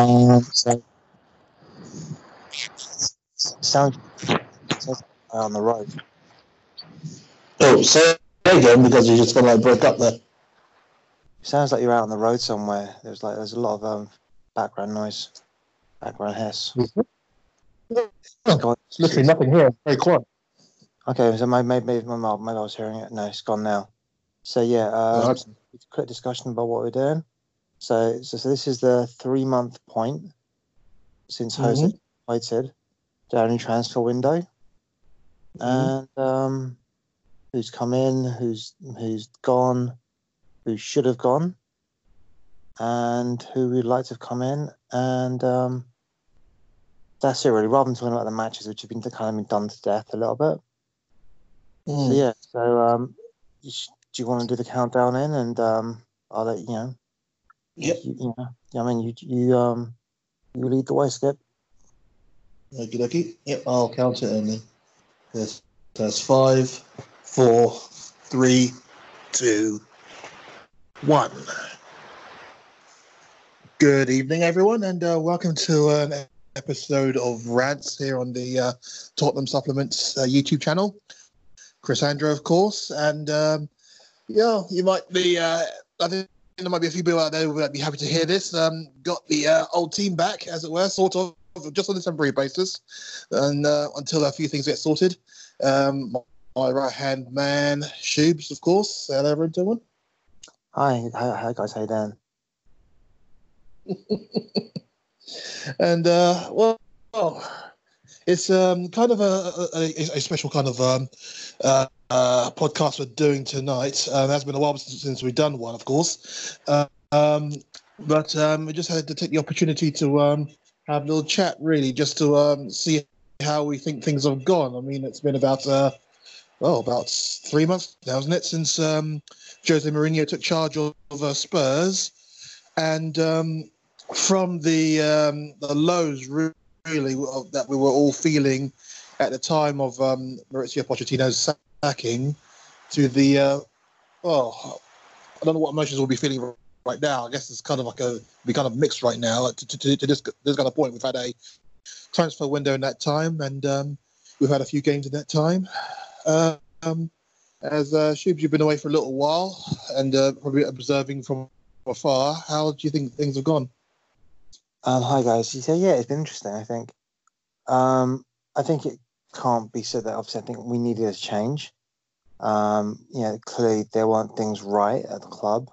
Um, so sound on the road. Oh, say again because you just gonna like break up there. Sounds like you're out on the road somewhere. There's like there's a lot of um, background noise, background hiss. Oh, literally nothing here. Very quiet. Okay, so maybe maybe maybe, maybe I was hearing it. No, it's gone now. So yeah, um, quick discussion about what we're doing. So so, so this is the three month point since Jose completed the only transfer window, and um, who's come in, who's who's gone, who should have gone, and who we'd like to have come in, and um, that's it really. Rather than talking about the matches, which have been kind of been done to death a little bit. Mm. So yeah, so um, you sh- do you want to do the countdown in, and um, I'll let you know. Yep. You, you know, I mean, you you um, you lead the way, Skip. Okie dokie. Yep, I'll count it in then. There's, there's five, four, three, two, one. Good evening, everyone, and uh, welcome to an episode of Rants here on the uh, Tottenham Supplements uh, YouTube channel. Chris Andrew, of course, and um, yeah, you might be. Uh, I think there might be a few people out there who might be happy to hear this. Um, got the uh, old team back, as it were, sort of, just on a temporary basis, and uh, until a few things get sorted. Um, my, my right hand man, Shubes, of course. Hello, everyone. Hi, hi, hi guys, how you doing? and uh, well, well, it's um, kind of a, a, a special kind of um, uh, uh, podcast we're doing tonight. Um, it has been a while since, we've done one, of course. Uh, um, but um, we just had to take the opportunity to um, have a little chat, really, just to um, see how we think things have gone. I mean, it's been about uh, oh, about three months now, isn't it, since um, Jose Mourinho took charge of, uh, Spurs, and um, from the um, the lows really that we were all feeling at the time of um, Mauricio Pochettino's sacking to the uh, oh I don't know what emotions we'll be feeling right now. I guess it's kind of like a be kind of mixed right now to, to, to, to this this kind of point. We've had a transfer window in that time, and um, we've had a few games in that time. Um, as uh, Shubes, you've been away for a little while and uh, probably observing from afar. How do you think things have gone? Um, hi guys. So yeah, it's been interesting. I think. Um, I think it can't be said that obviously I think we needed a change. Um, you know, clearly there weren't things right at the club,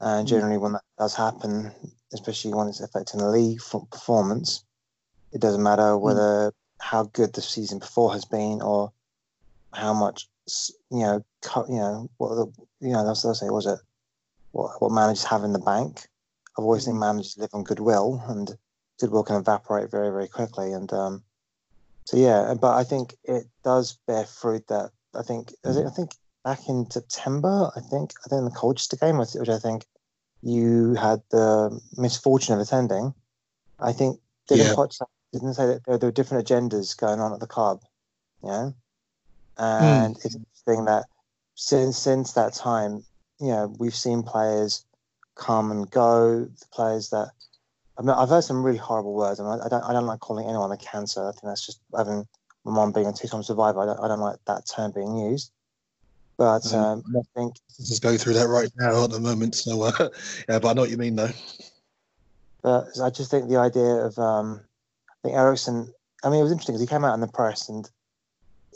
and Mm. generally when that does happen, especially when it's affecting the league performance, it doesn't matter whether how good the season before has been or how much you know, cut, you know what the you know that's what I say was it what what managers have in the bank. I've always think managers live on goodwill, and goodwill can evaporate very, very quickly. And um, so, yeah, but I think it does bear fruit. That I think, I think, I think back in September, I think, I think in the Colchester game, which which I think you had the misfortune of attending. I think didn't Yeah. Didn't say that there, there were different agendas going on at the club, you know, and it's interesting that since since that time, you know, we've seen players come and go. The players that I mean, I've heard some really horrible words, and I, I don't I don't like calling anyone a cancer. I think that's just having my mom being a two-time survivor. I don't, I don't like that term being used. But Mm. um, I think Just going through that right now at the moment. So, uh, yeah, but I know what you mean, though. But I just think the idea of um, I think Eriksen. I mean, it was interesting because he came out in the press, and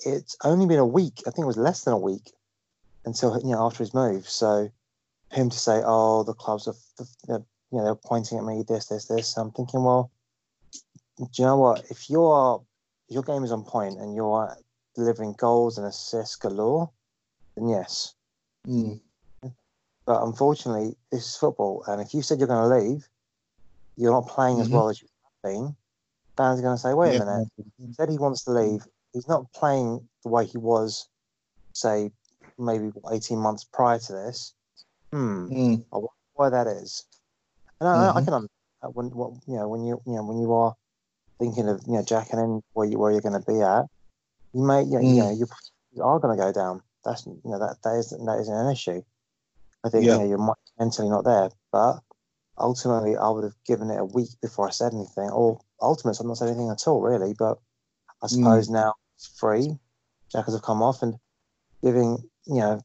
it's only been a week. I think it was less than a week until you know after his move. So him to say, "Oh, the clubs are, you know, they're pointing at me, this, this, this." I'm thinking, well, do you know what? If your your game is on point and you're delivering goals and assists galore, then yes. Mm. But unfortunately, this is football, and if you said you're going to leave, you're not playing as Mhm. well as you have been. Fans are going to say, "Wait Yeah. a minute." He said he wants to leave. He's not playing the way he was, say, maybe 18 months prior to this. Hmm. Mm. I wonder why that is. And I, I Mhm. can understand when what you know when you you know when you are thinking of you know jacking in where you where you're going to be at, you may you know, you, Mm. know you are going to go down. That's you know that that is that isn't an issue. I think Yeah. you know you're mentally not there, but ultimately I would have given it a week before I said anything. Or ultimately, I'm not saying anything at all, really. But I Mm. suppose now it's free. Shackles have come off, and giving you know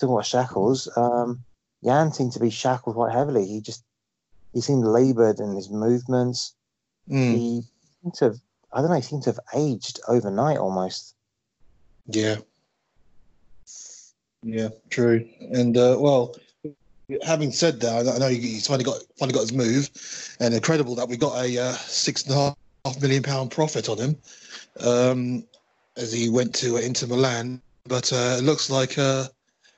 talking about shackles, um, Jan seemed to be shackled quite heavily. He just he seemed laboured in his movements. Mm. He seemed to have, I don't know, he seemed to have aged overnight almost. Yeah. Yeah, true. And uh, well, having said that, I know he's finally got finally got his move, and incredible that we got a uh, six and a half million pound profit on him um, as he went to uh, Inter Milan. But uh, it looks like uh,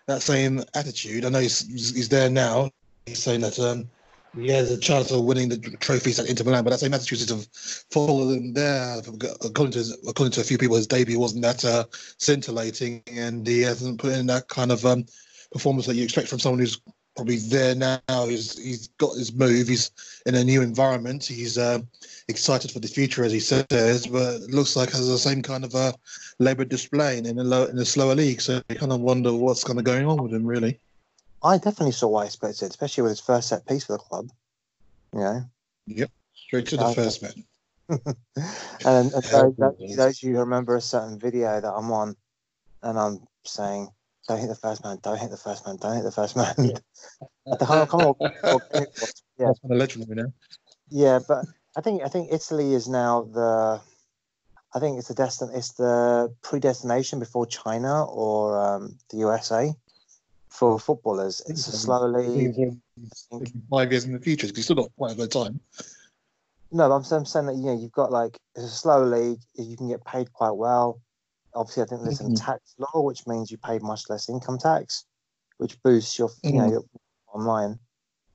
that same attitude. I know he's he's there now. He's saying that um, he has a chance of winning the trophies at Inter Milan, but that same attitude sort of followed him there. According to his, according to a few people, his debut wasn't that uh, scintillating, and he hasn't put in that kind of um, performance that you expect from someone who's probably there now. He's he's got his move. He's in a new environment. He's uh, excited for the future, as he says, but it looks like has the same kind of uh, labour display in a low, in a slower league. So you kind of wonder what's kind of going on with him, really. I definitely saw why he expected, especially with his first set piece for the club. You know, Straight to the Okay. first man. and, and those, those, it is. those who remember a certain video that I'm on, and I'm saying, "Don't hit the first man! Don't hit the first man! Don't hit the first man!" I can't, come on, yeah, That's kind of legendary now. yeah, but I think I think Italy is now the, I think it's the destin, it's the predestination before China or um, the USA for footballers. It's a slow league. Five years in the future, because he's still got quite a bit of time. No, I'm, I'm saying that you know you've got like it's a slow league. You can get paid quite well. Obviously, I think there's some Mhm. tax law, which means you pay much less income tax, which boosts your you know Mhm. your online.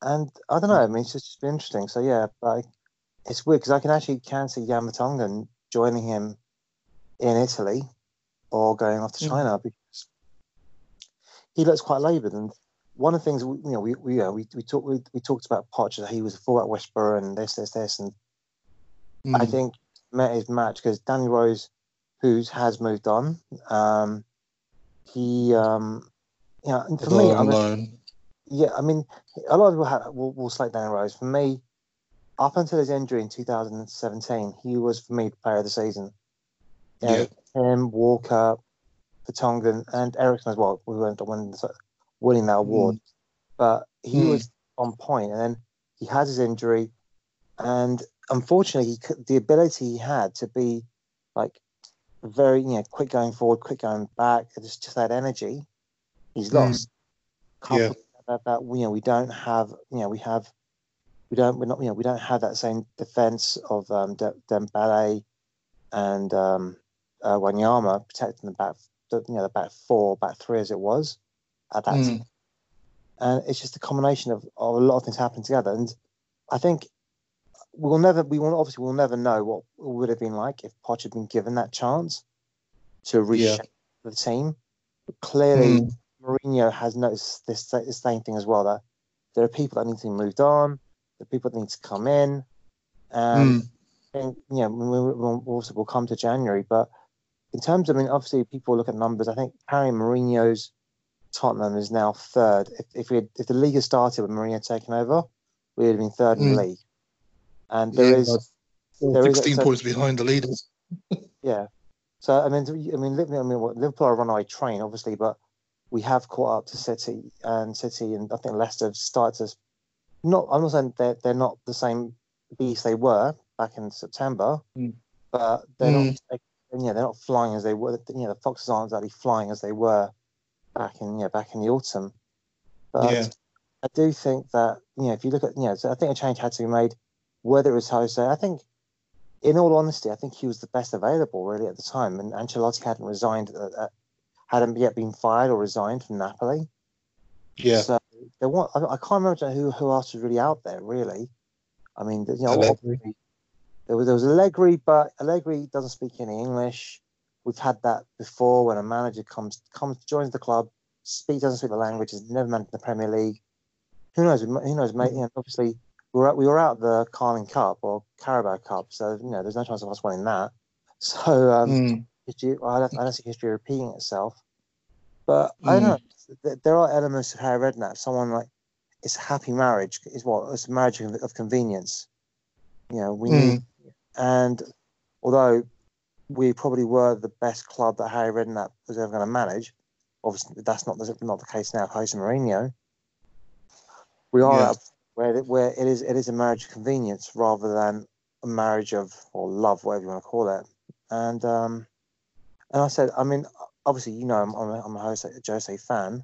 And I don't know. I mean, it's just been interesting. So yeah, but it's weird because I can actually can see Vertonghen joining him in Italy or going off to Mhm. China because he looks quite laboured. And one of the things we, you know we we you know, we, we talked we, we talked about Poch that he was a full at West and this this this and I Mm. think met his match because Danny Rose, who's has moved on, um, he, um, you know, and for me, I mean, alone. yeah, I mean, a lot of people have, will, will slate Danny Rose. For me, up until his injury in 2017, he was for me the player of the season. You know, him, Walker, Vertonghen, and Eriksen as well. We weren't the winning that award, but he Mm. was on point. And then he had his injury, and unfortunately, he could, the ability he had to be like very, you know, quick going forward, quick going back, It's just that energy, he's Mm. lost. Coupled Yeah. that, that you know, we don't have, you know, we have, we don't, we're not, you know, we don't have that same defense of um, De- Dembele and um, uh, Wanyama protecting the back, the, you know, the back four, back three as it was at that Mm. time. And it's just a combination of, of a lot of things happening together. And I think we'll never, we will obviously we'll never know what it would have been like if Poch had been given that chance to reshape the team. But clearly, Mm. Mourinho has noticed this, this same thing as well that there are people that need to be moved on, there are people that need to come in. And Mm. think, you know, we'll, we'll, also we'll come to January, but in terms of, I mean, obviously people look at numbers. I think Harry Mourinho's Tottenham is now third. If if we had, if the league had started with Mourinho taking over, we would have been third in Mm. the league. And there Yeah, is, there is- 16 so- points behind the leaders. yeah. So I mean, I mean, Liv- I mean, what- Liverpool are on a runaway train, obviously, but we have caught up to City and City, and I think Leicester have started to. Not, I'm not saying they're they're not the same beast they were back in September, Mm. but they're Mm. not. They, yeah, they're not flying as they were. You know, the Foxes aren't exactly flying as they were back in yeah back in the autumn. But Yeah. I do think that you know if you look at you know, so I think a change had to be made. Whether it was Jose, I think, in all honesty, I think he was the best available really at the time, and Ancelotti hadn't resigned, uh, uh, hadn't yet been fired or resigned from Napoli. Yeah. So there was, I, I can't remember who who else was really out there really. I mean, you know, Allegri. there was there was Allegri, but Allegri doesn't speak any English. We've had that before when a manager comes comes joins the club, speak doesn't speak the language, has never managed in the Premier League. Who knows? Who knows? Mate, you know, obviously we were we were out the Carling Cup or Carabao Cup, so you know there's no chance of us winning that. So um, Mm. history, I don't, I don't see history repeating itself. But I don't know. There are elements of Harry Redknapp. Someone like it's a happy marriage. Is what it's a marriage of, convenience. You know, we Mm. need, and although we probably were the best club that Harry Redknapp was ever going to manage, obviously that's not the, not the case now. Jose Mourinho, we are Yeah. Where it, where it is it is a marriage of convenience rather than a marriage of or love, whatever you want to call it. And um, and I said, I mean, obviously, you know, I'm, I'm a, I'm a Jose, Jose fan.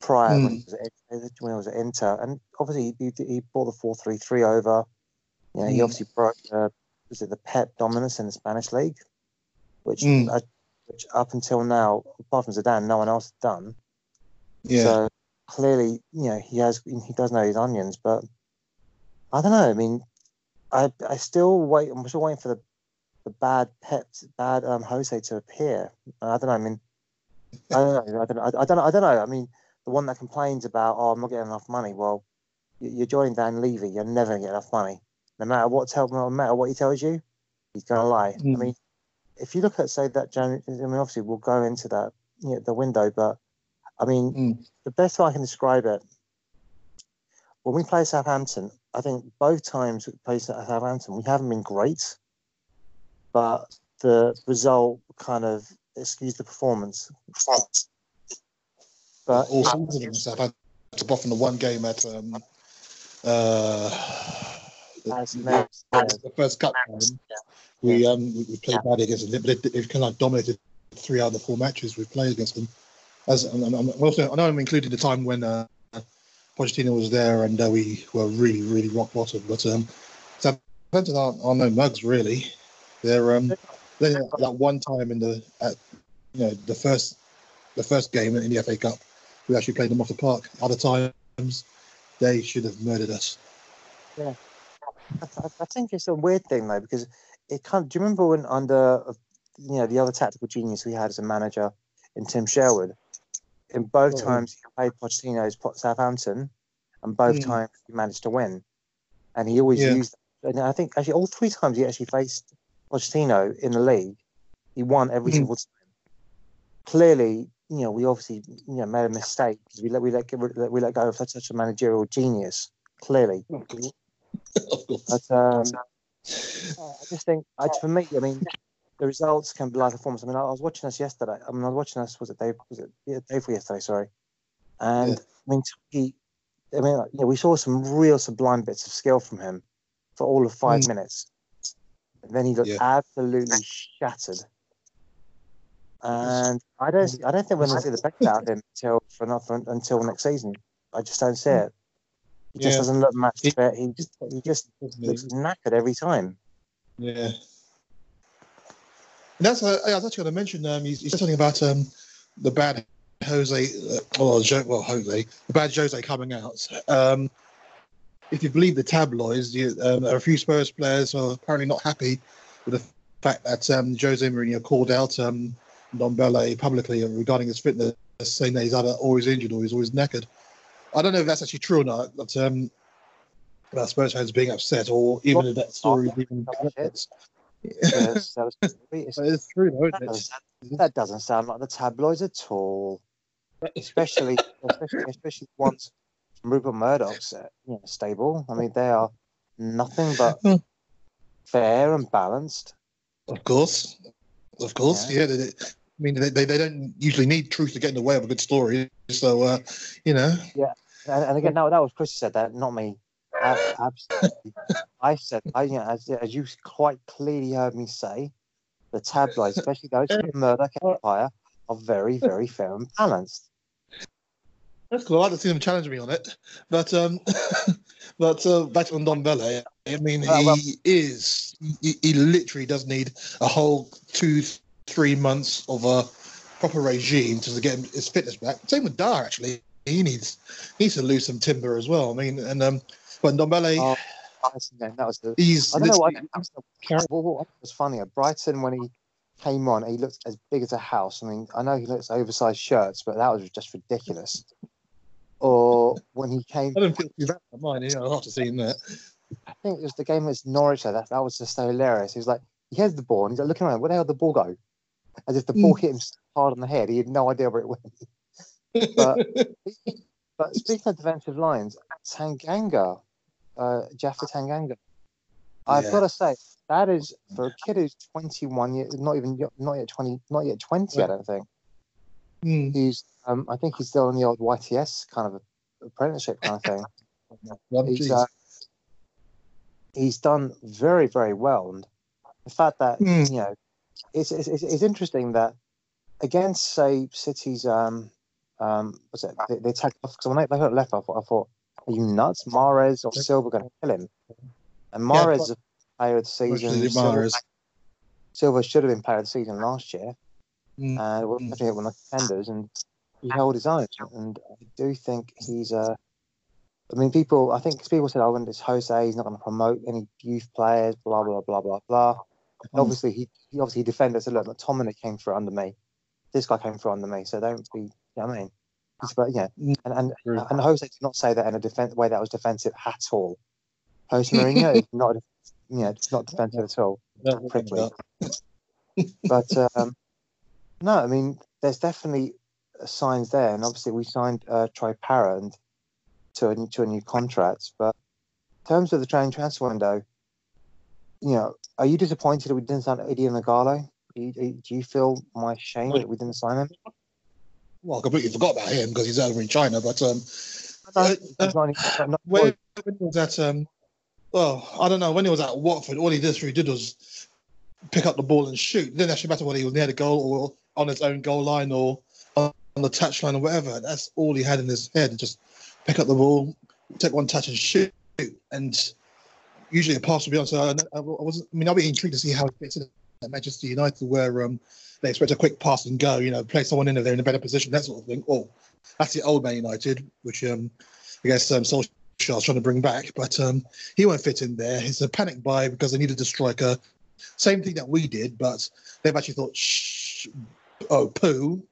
Prior when, he was at, when he was at Inter, and obviously he, he brought the four three three over. You know, he Mm. obviously broke the was it the Pep dominance in the Spanish league, which Mm. uh, which up until now, apart from Zidane, no one else had done. Yeah. So clearly, you know, he has he does know his onions, but I don't know. I mean, I I still wait. I'm still waiting for the the bad Pep, bad um, Jose to appear. I don't know. I mean, I don't know. I don't know. I, I don't know. I don't know. I mean, the one that complains about, oh, I'm not getting enough money. Well, you- you're joining Dan Levy. You're never gonna get enough money, no matter what tell, no matter what he tells you. He's gonna lie. I Mm. mean, if you look at say that January, I mean, obviously we'll go into that, you know, the window, but I mean, Mm. the best way I can describe it, when we play Southampton, I think both times we play Southampton, we haven't been great, but the result kind of excused the performance. But all season in Southampton, apart from the one game at um, uh, the, the- the first cup game, we um we, played bad against them, they've kind of dominated three out of the four matches we've played against them. As and, and also, I know I'm including the time when uh, Pochettino was there and uh, we were really really rock bottom, but um, Southampton aren't, are no mugs really. They're um they that one time in the at you know the first the first game in the FA Cup, we actually played them off the park. Other times, they should have murdered us. I, I- I think it's a weird thing though because it kind. Do you remember when under you know the other tactical genius we had as a manager in Tim Sherwood? In both Oh. times he played Pochettino's Southampton, and both Mm. times he managed to win, and he always Yeah. used. And I think actually all three times he actually faced Pochettino in the league, he won every Mm. single time. Clearly, you know we obviously you know made a mistake because we let we let, we let go of such, a managerial genius. Clearly, of course. but um, I just think, I, for me, I mean, the results can be like a performance. I mean, I was watching this yesterday. I mean, I was watching this. Was it Dave? Was it yeah, Dave for yesterday? Sorry. And Yeah. I mean, he, I mean, you know, we saw some real sublime bits of skill from him for all of five Mm. minutes. And then he looked Yeah. absolutely shattered. And I don't, I don't think we're going to see the best out of him until for not for, until next season. I just don't see it. He just Yeah. doesn't look match fit. He just, he just looks knackered every time. Yeah. And that's uh, I was actually going to mention. Um, you, you said something about um, the bad Jose, uh, well, jo- well, Jose, the bad Jose coming out. Um, if you believe the tabloids, you, um, a few Spurs players are apparently not happy with the fact that um, Jose Mourinho called out um, Ndombele publicly regarding his fitness, saying that he's either always injured or he's always knackered. I don't know if that's actually true or not, but um, about Spurs fans being upset, or even if that story is even. Yes, that, was, it's- it's true, though, that, isn't it? doesn't, that doesn't sound like the tabloids at all. Especially, especially, especially ones from Rupert Murdoch's uh, you know, stable. I mean, they are nothing but Hmm. fair and balanced. Of course, of course, yeah. they, they- I mean, they, they, they don't usually need truth to get in the way of a good story. So, uh, you know, And, and again, no, that was Chris who said that, not me. Ab- Absolutely. I said, I, you know, as, as you quite clearly heard me say, the tabloids, especially those from the Murdoch Empire, are very, very fair and balanced. that's cool. I'd like to see them challenge me on it. But, um, but uh, back on Ndombele, I mean, he Uh, well- is, he, he literally does need a whole two, three months of a proper regime to get his fitness back. Same with Dar, actually. He needs needs to lose some timber as well. I mean, and um, but Ndombele, Oh, that was the. he's I don't know what what was funny. At Brighton, when he came on, he looked as big as a house. I mean, I know he looks oversized shirts, but that was just ridiculous. Or when he came, I don't feel too bad for mine. You know, after seeing that. I think it was the game against Norwich. That that was just so hilarious. He was like, he has the ball, and he's like looking around. Where the hell did the ball go? As if the ball mm. hit him hard on the head. He had no idea where it went. But But speaking of defensive lines, Tanganga, uh, Japhet Tanganga, I've Yeah. got to say that is for a kid who's 21 years, not even not yet 20, not yet 20. I don't think Hmm. he's. Um, I think he's still in the old YTS kind of apprenticeship kind of thing. Well, he's uh, he's done very very well, and the fact that Hmm. you know it's, it's it's it's interesting that against say City's um um what's it they, they attacked off because when they, they got left off I thought are you nuts Mahrez or Silva going to kill him and Mahrez is a player of the season Silva, Silva should have been player of the season last year Hmm. and it wasn't definitely one of the contenders, and he held his own. And I do think he's Uh, I mean, people. I think people said, "Oh, it's Jose, he's not going to promote any youth players." Blah blah blah blah blah. Hmm. Obviously, he, he obviously defended. Said, "Look, McTominay came through under me. This guy came through under me. So don't be." You know what I mean, He's, but yeah, and and and Jose did not say that in a defense way that was defensive at all. Jose Mourinho is not, yeah, it's not defensive at all prickly. but um, no, I mean, there's definitely signs there, and obviously we signed uh, Troy Parrott to a to a new contract. But in terms of the train transfer window, you know, are you disappointed that we didn't sign Odion Ighalo? Do you, do you feel my shame that we didn't sign him? Well, I completely forgot about him because he's over in China. But um, Uh, he's not any- not- not- when, when he was at um, well, I don't know. When he was at Watford, all he did, he did was pick up the ball and shoot. It didn't actually matter whether he was near the goal or on his own goal line or on the touch line or whatever. That's all he had in his head. Just pick up the ball, take one touch and shoot. And usually a pass would be on. So I, I wasn't. I mean, I'll be intrigued to see how it fits in Manchester United, where um, they expect a quick pass and go. You know, play someone in if they're in a better position, that sort of thing. Or that's the old Man United, which um, I guess um, Solskjaer was trying to bring back, but um, he won't fit in there. It's a panic buy because they needed a striker. Same thing that we did, but they've actually thought, Shh, oh, poo,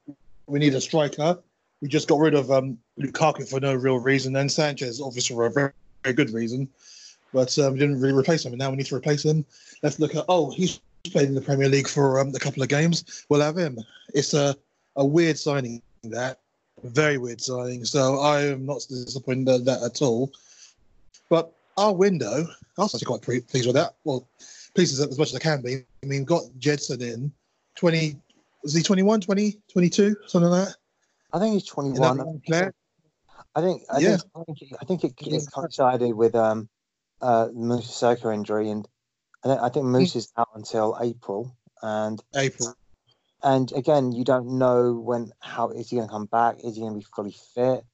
we need a striker. We just got rid of um, Lukaku for no real reason, and Sanchez obviously for a very, very good reason, but um, we didn't really replace him. And now we need to replace him. Let's look at oh, he's played in the Premier League for um, a couple of games. We'll have him. It's a a weird signing that very weird signing. So I am not disappointed at that at all. But our window, I was actually quite pre- pleased with that. Well, pleased as, much as I can be. I mean, got Gedson in 20, was he 21, 20, 22, something like that? I think he's 21. player? I think I Yeah. think I think, it- I think it, it coincided with um uh Sissoko injury, and I think, I think Moose is out until April, and April. and again you don't know when how is he going to come back? Is he going to be fully fit?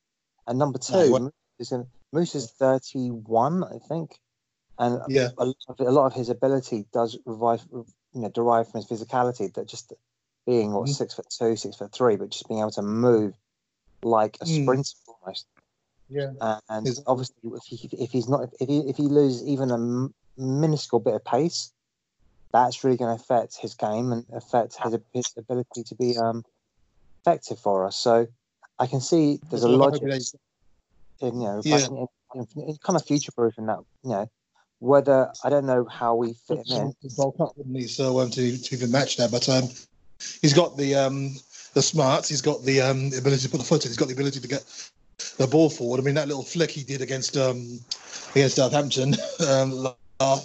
And number two, what- Moose is in, Moose is thirty one, I think, and Yeah. a lot, of, a lot of his ability does revive, you know, derive from his physicality. That just being what Mhm. six foot two, six foot three, but just being able to move like a Mm. sprinter almost. Yeah. Uh, and obviously, if, he, if he's not, if he if he loses even a m- minuscule bit of pace, that's really going to affect his game and affect his, his ability to be um, effective for us. So I can see there's a logic in you know Yeah. in, in, in kind of future proofing that you know whether I don't know how we fit him in. bulk up, wouldn't he? So um, to, to even match that, but um, he's got the um, the smarts. He's got the um, ability to put the foot in. He's got the ability to get the ball forward. I mean, that little flick he did against um, against Southampton um, uh,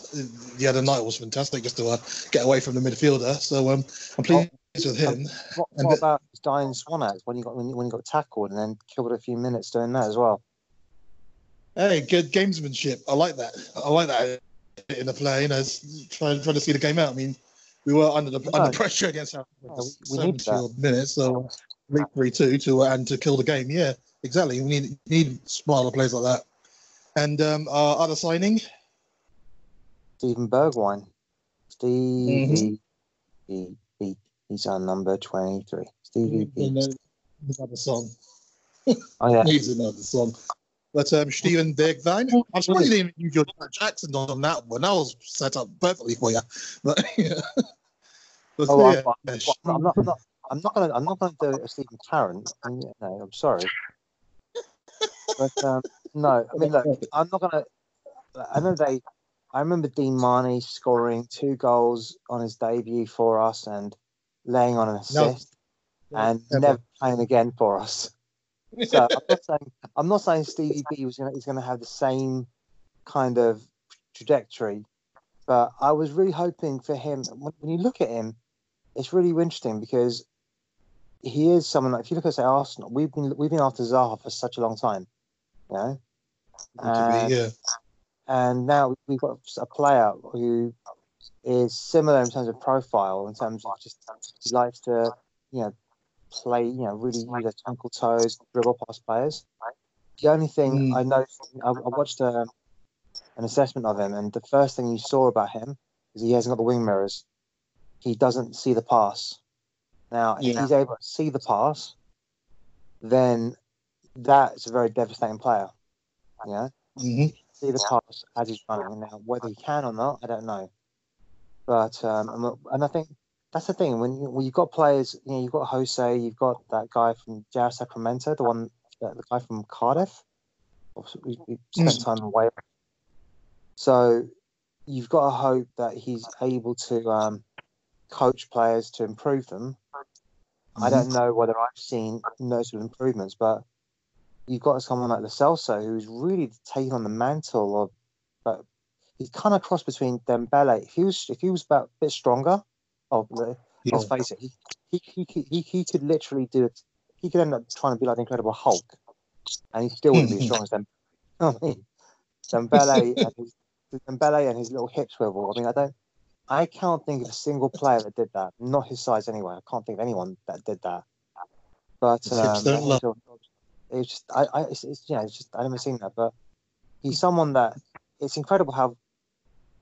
the other night was fantastic, just to uh, get away from the midfielder. So um, I'm pleased with him. What, what the- about his dying swan act when you got when you, when you got tackled and then killed a few minutes doing that as well? Hey, good gamesmanship. I like that. I like that in the play. You know, trying trying to see the game out. I mean, we were under the No. under pressure against No, for we- we need 70 that. odd minutes, so three three two to and to kill the game. Yeah, exactly. We need need smarter players like that. And um, our other signing, Steven Bergwijn. Stevie Mhm. B, B, he's on number 23. Stevie B. another song. Oh, yeah. Needs another song. But um, Steven Bergwijn, I'm surprised you didn't use your accent on that one. That was set up perfectly for you. But yeah. But, Oh, yeah. I'm, not, I'm not, I'm not gonna, I'm not gonna do a Stephen Tarrant. I'm, no, I'm sorry, but um, no, I mean, look, I'm not gonna. I know they. I remember Dean Marney scoring two goals on his debut for us and laying on an No. assist and Never. never playing again for us. So I'm not saying I'm not saying Stevie B was gonna, is going to have the same kind of trajectory, but I was really hoping for him. When, when you look at him, it's really interesting because he is someone. Like, if you look at say Arsenal, we've been we've been after Zaha for such a long time, you know. Be, yeah. And now we've got a player who is similar in terms of profile, in terms of just he likes to, you know, play, you know, really use his ankle toes, dribble past players. The only thing Mm. I know, I, I watched a, an assessment of him, and the first thing you saw about him is he hasn't got the wing mirrors. He doesn't see the pass. Now, if Yeah. he's able to see the pass, then that's a very devastating player. You know, hmm see the pass as he's running. Now, whether he can or not, I don't know. But um, and- I think that's the thing when, you, when you've got players, you know, you've got Jose, you've got that guy from João Sacramento, the one, the, the guy from Cardiff. We, we spent Mm. time away. So you've got to hope that he's able to um, coach players to improve them. I don't know whether I've seen noticeable improvements, but you've got someone like Lo Celso who's really taking on the mantle of, but he's kind of cross between Dembele. If he was, if he was about a bit stronger, oh, Yeah. let's face it, he, he, he, he, he, he could literally do it. He could end up trying to be like the Incredible Hulk, and he still wouldn't be as strong as them. I mean, Dembele and his Dembele and his little hip swivel. I mean, I don't. I can't think of a single player that did that. Not his size anyway. I can't think of anyone that did that. But um, don't lie. It's just I, I it's, it's yeah, it's just I never seen that. But he's someone that it's incredible how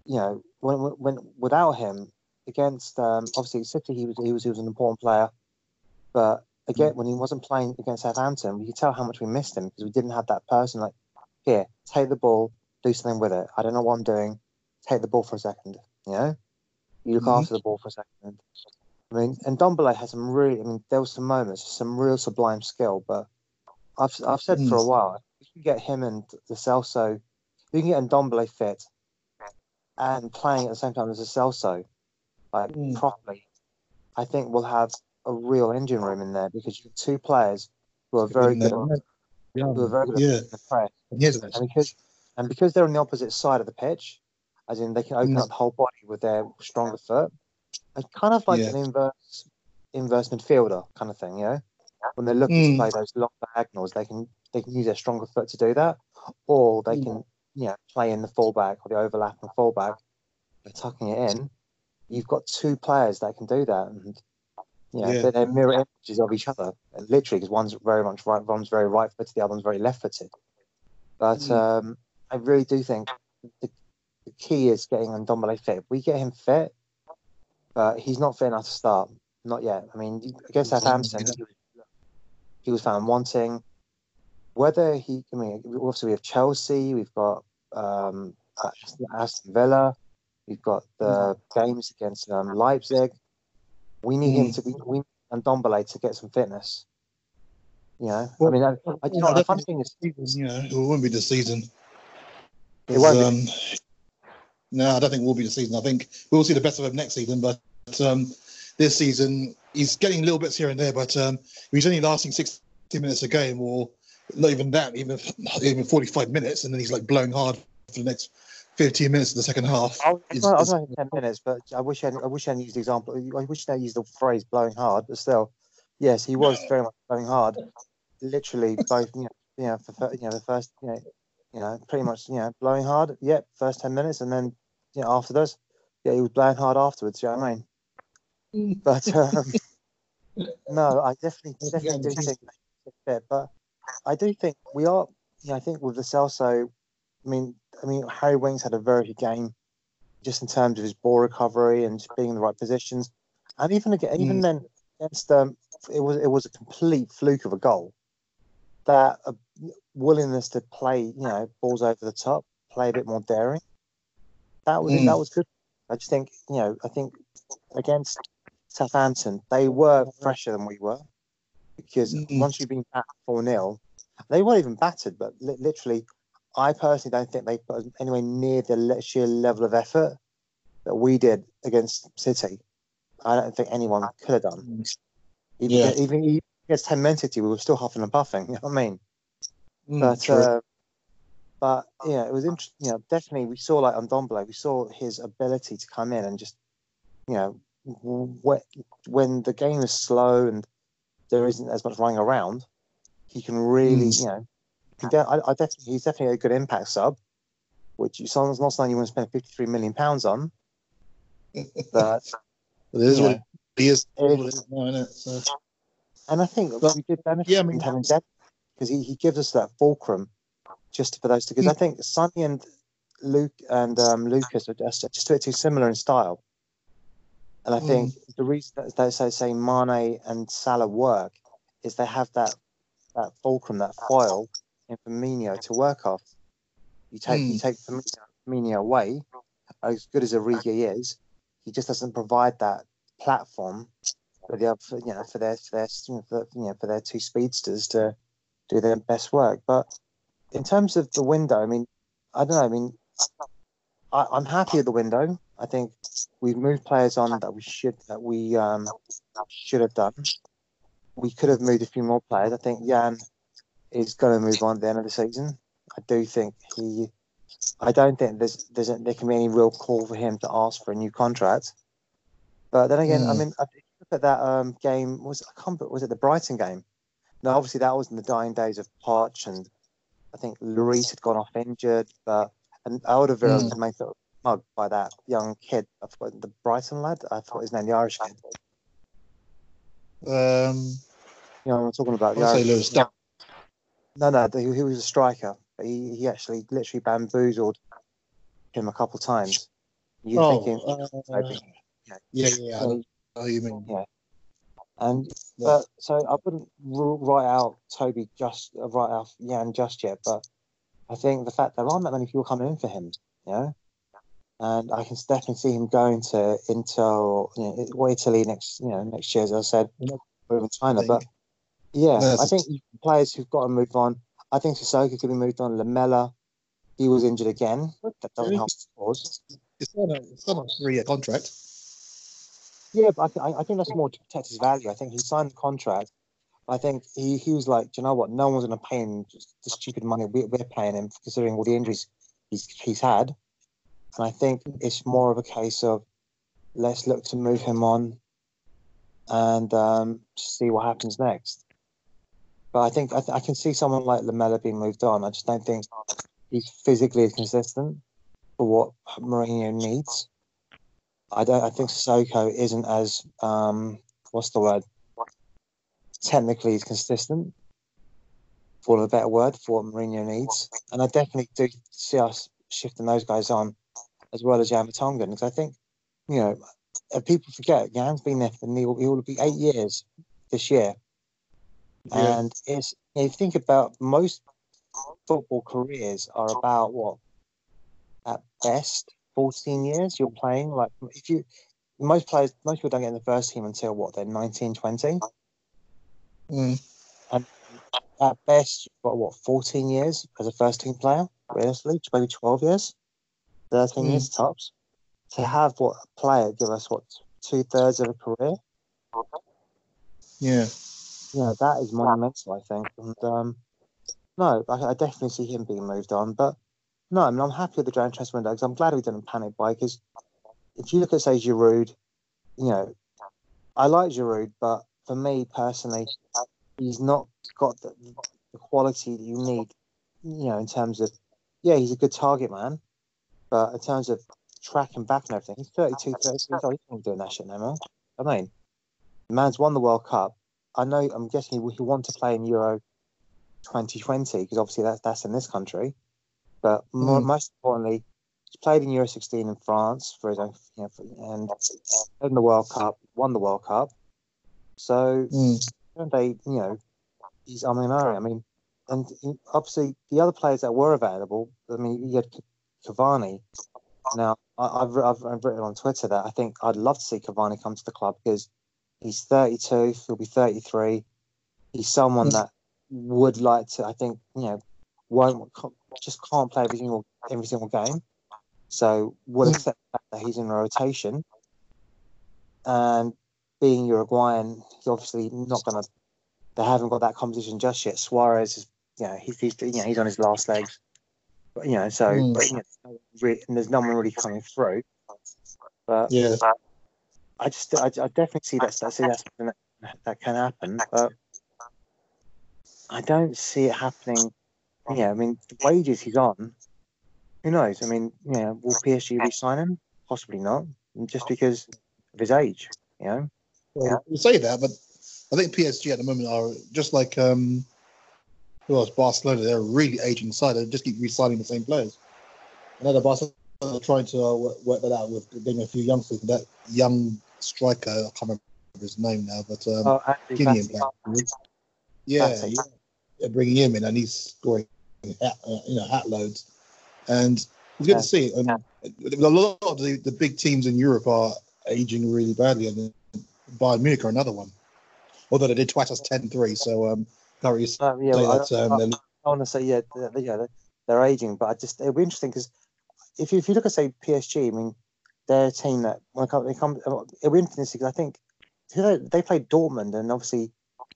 you know when when without him against um, obviously City he was he was he was an important player, but again when he wasn't playing against Southampton, we could tell how much we missed him because we didn't have that person like here take the ball, do something with it. I don't know what I'm doing. Take the ball for a second. You know, you look Mhm. after the ball for a second. I mean, and Ndombele had some really. I mean, there was some moments, some real sublime skill. But I've I've said for a Mm. while, if you can get him and Lo Celso, you can get Ndombele fit and playing at the same time as Lo Celso, like Mm. properly, I think we'll have a real engine room in there because you have two players who are very good, at, who are very good Yeah. at the press, Yes. and because and because they're on the opposite side of the pitch, as in they can open Mm. up the whole body with their stronger foot. It's kind of like Yeah. an inverse inverse midfielder kind of thing, you know. When they're looking Mm. to play those long diagonals, they can they can use their stronger foot to do that, or they Mm. can you know play in the fullback or the overlapping fullback, by tucking it in. You've got two players that can do that, and you know, Yeah. they're, they're mirror images of each other, literally, because one's very much right, one's very right footed, the other one's very left footed. But Mm. um, I really do think the, the key is getting Ndombele fit. We get him fit, but he's not fit enough to start. Not yet. I mean, against Southampton, he was, found wanting. Whether he, I mean, obviously we have Chelsea, we've got um, Aston Villa, we've got the games against um, Leipzig. We need him Mm. to be, we need Ndombele to get some fitness. You know, I mean, I, I, you know, the funny thing is, You know, it won't be this season. It won't be. Um, no, I don't think it will be the season. I think we'll see the best of him next season. But um, this season, he's getting little bits here and there. But um, he's only lasting 60 minutes a game, or not even that, even even 45 minutes, and then he's like blowing hard for the next 15 minutes of the second half. I was, It's- I was it's- ten minutes, but I wish I, I wish I used the example. I wish I used the phrase "blowing hard," but still, yes, he was very much blowing hard. Literally, both you know, you know, for, you know, the first, you know, you know, pretty much, you know, blowing hard. Yep, first ten minutes, and then you know, after this, yeah, he was blowing hard afterwards. You know what I mean? But um, no, I definitely, definitely do think fit. But I do think we are. You know, I think with Lo Celso, I mean, I mean, Harry Winks had a very good game, just in terms of his ball recovery and just being in the right positions, and even again, even Mm. then against um, it was it was a complete fluke of a goal. That uh, willingness to play, you know, balls over the top, play a bit more daring. That was Mm. that was good. I just think, you know, I think against Southampton, they were fresher than we were because Mm. once you've been battered 4 0, they weren't even battered, but li- literally, I personally don't think they put anywhere near the sheer level of effort that we did against City. I don't think anyone could have done. Even, Yeah. even, against 10 Man City, we were still huffing and puffing. You know what I mean? Mm, but true. uh, but yeah, it was interesting. You know, definitely we saw like on Ndombele, we saw his ability to come in and just, you know, when when the game is slow and there isn't as much running around, he can really, Mm. you know, I, I definitely he's definitely a good impact sub, which you someone's not something you want to spend 53 million pounds on, but it is yeah. what it is. It What it is. is now, isn't it? So, And I think But- we did benefit yeah, I from mean- having Zed because he, he gives us that fulcrum just for those two. Because I think Sonny and Luke and um, Lucas are just, just a bit too similar in style. And I think the reason that they say, say Mane and Salah work is they have that that fulcrum, that foil in Firmino to work off. You take you Mm. take Firmino, Firmino away, as good as Origi is, he just doesn't provide that platform for the other, you know, for their for their for, you know for their two speedsters to do their best work. But in terms of the window, I mean, I don't know. I mean, I, I'm happy with the window. I think we've moved players on that we should that we um, should have done. We could have moved a few more players. I think Jan is going to move on at the end of the season. I do think he. I don't think there's there's a, there can be any real call for him to ask for a new contract. But then again, I Mm. mean, I think look at that um, game. Was I can't, was it the Brighton game? No, obviously that was in the dying days of Poch, and I think Lloris had gone off injured, but and Alderweireld Mm. was made sort of mugged by that young kid. I forgot the Brighton lad. I thought his name, the Irish kid. um, You know, I'm talking about the Irish. Lewis. No, no, he, he was a striker. He, he actually literally bamboozled him a couple times. You're Oh, thinking, uh, yeah, yeah, yeah. I So- what you mean. and Yeah. but so I wouldn't rule write out Toby just uh, write out Jan just yet, but I think the fact there aren't that many people coming in for him, you know, and I can definitely see him going to Inter, you know, or Italy next, you know, next year, as I said, or even China. But yeah, That's- I think players who've got to move on. I think Sissoko could be moved on. Lamela, he was injured again. That doesn't help. It's not a, it's not a three-year contract. Yeah, but I, th- I think that's more to protect his value. I think he signed the contract. I think he, he was like, "Do you know what? No one's going to pay him just the stupid money we, we're paying him, considering all the injuries he's he's had. And I think it's more of a case of let's look to move him on and um, see what happens next. But I think I, th- I can see someone like Lamela being moved on. I just don't think he's physically consistent for what Mourinho needs. I don't. I think Sissoko isn't as um, what's the word? Technically, is consistent. For a better word, for what Mourinho needs, and I definitely do see us shifting those guys on, as well as Jan Vertonghen, because I think, you know, people forget Jan's been there for nearly he will be eight years this year, Yeah. and it's if you think about most football careers are about what at best 14 years you're playing like if you most players most people don't get in the first team until what they're 19 20 Mm. at best you've got what 14 years as a first team player realistically maybe 12 years 13 Mm. years tops to have what a player give us what two thirds of a career Yeah. yeah, that is monumental, I think. And um, no, I, I definitely see him being moved on. But no, I mean, I'm happy with the January transfer window because I'm glad we didn't panic buy. Because if you look at say Giroud, you know, I like Giroud, but for me personally, he's not got the, the quality that you need. You know, in terms of yeah, he's a good target man, but in terms of tracking back and everything, he's 32, 33. Oh, he's not doing that shit no more. I mean, the man's won the World Cup. I know. I'm guessing he, he want to play in Euro 2020 because obviously that's that's in this country. But more, Mm. most importantly, he's played in Euro 16 in France for his own, you know, for, and in the World Cup, won the World Cup. So Mm. they, you know, he's I mean, I mean, and obviously the other players that were available. I mean, you had Cavani. Now, I, I've, I've I've written on Twitter that I think I'd love to see Cavani come to the club because he's 32, he'll be 33. He's someone Mm. that would like to. I think you know, won't just can't play every single every single game. So would Mm. accept fact that he's in rotation. And being Uruguayan, he's obviously not going to they haven't got that competition just yet. Suarez is, you know, he's, he's you know he's on his last legs, but, you know, so Mm. but, you know, really, and there's no one really coming through. But Yeah. I just I, I definitely see that I see that's something that, that can happen, but I don't see it happening. Yeah, I mean the wages he's on, who knows? I mean, yeah, will PSG re-sign him? Possibly not, just because of his age. You know, Well, you say that, but I think PSG at the moment are just like um, who else? Barcelona. They're a really aging side. They just keep re-signing the same players. Another Barcelona are trying to uh, work, work that out with getting a few youngsters. That young striker, I can't remember his name now, but um, oh, actually, Guinean Batty. player. Yeah, yeah, they're bringing him in, and he's scoring, hat, uh, you know, hat loads. And it's good Yeah. to see. And a lot of the, the big teams in Europe are aging really badly, and Bayern Munich are another one. Although they did twice us 10-3, so um, can't really Uh, yeah, well, that. I, Um, I, I want to say yeah, they're, yeah, they're, they're aging, but I just it'll be interesting because if you, if you look at say PSG, I mean, they're a team that when it comes, it comes it'll be interesting because I think they, they played Dortmund and obviously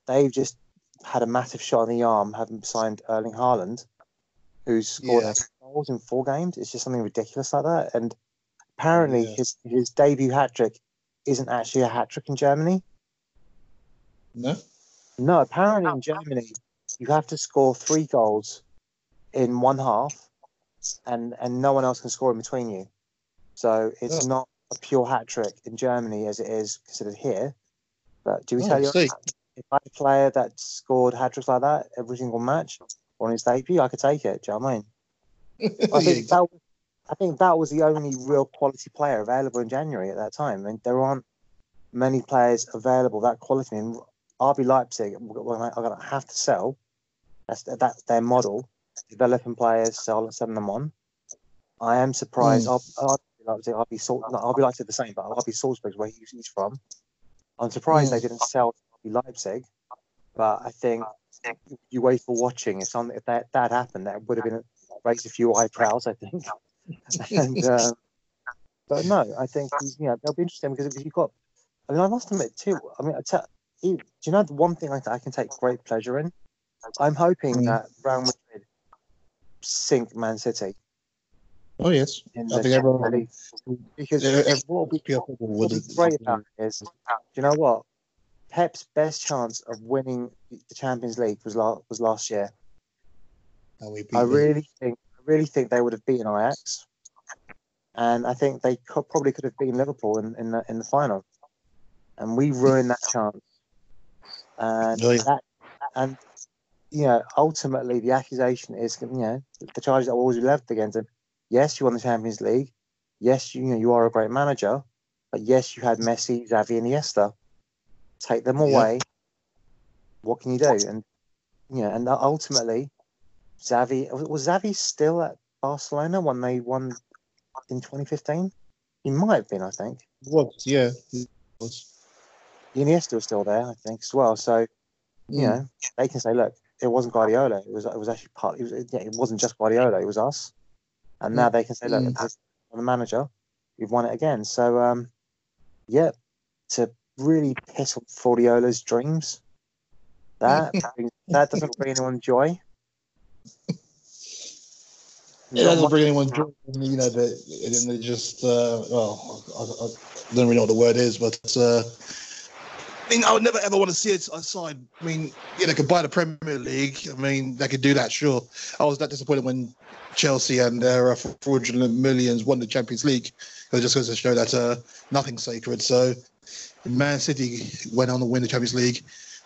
they've just had a massive shot in the arm having signed Erling Haaland, who's scored Yeah. goals in four games. It's just something ridiculous like that, and apparently Yeah. his his debut hat trick isn't actually a hat trick in Germany. no, No, apparently in Germany, you have to score three goals in one half, and and no one else can score in between you. So it's Oh. not a pure hat trick in Germany as it is considered here. But do we Oh, tell you, if I had a player that scored hat tricks like that every single match on his debut, I could take it. Do you know what I mean? I think that I think that was the only real quality player available in January at that time. I and mean, there aren't many players available that quality. And RB Leipzig are going to have to sell. That's that's their model. Developing players, sell, send them on. I am surprised. Hmm. RB Leipzig, RB Salt, not RB Leipzig the same, but RB Salzburg's where he's, from. I'm surprised they hmm. didn't sell RB Leipzig, but I think you wait for watching. If that that happened, that would have been raised a few eyebrows, I think. And um, but no, I think you know they'll be interesting because you've got, I mean, I must admit too. I mean, I tell, you, do you know the one thing I, I can take great pleasure in? I'm hoping Mm. that Real Madrid sink Man City Oh yes, I think everyone- League because Yeah, every- what would be, what would would be great about it is, do you know what? Pep's best chance of winning the Champions League was last was last year. how we beat I really think, really think they would have beaten Ajax, and I think they could, probably could have beaten Liverpool in, in the in the final, and we ruined that chance. And yeah. that, and you know, ultimately the accusation is, you know, the charges that will always be left against him. Yes, you won the Champions League. Yes, you, you know you are a great manager, but yes, you had Messi, Xavi, and Iniesta. Take them Yeah. away. What can you do? And you know, and ultimately, Xavi was Xavi still at Barcelona when they won in 2015? He might have been, I think. was yeah. it was. Iniesta was still there, I think, as well. So you Mm. know, they can say, look, it wasn't Guardiola. It was it was actually part. It, was, yeah, it wasn't just Guardiola. It was us. And now they can say, look, Mm. I'm the manager. We've won it again. So um, yeah, to really piss on Guardiola's dreams, that that doesn't bring anyone joy. It doesn't bring anyone joy. You know, they, and they just, uh, well, I, I, I don't really know what the word is, but uh, I mean, I would never ever want to see it aside. I mean, yeah, they could buy the Premier League. I mean, they could do that, sure. I was that disappointed when Chelsea and their uh, fraudulent millions won the Champions League. It just goes to show that uh, nothing's sacred. So, Man City went on to win the Champions League.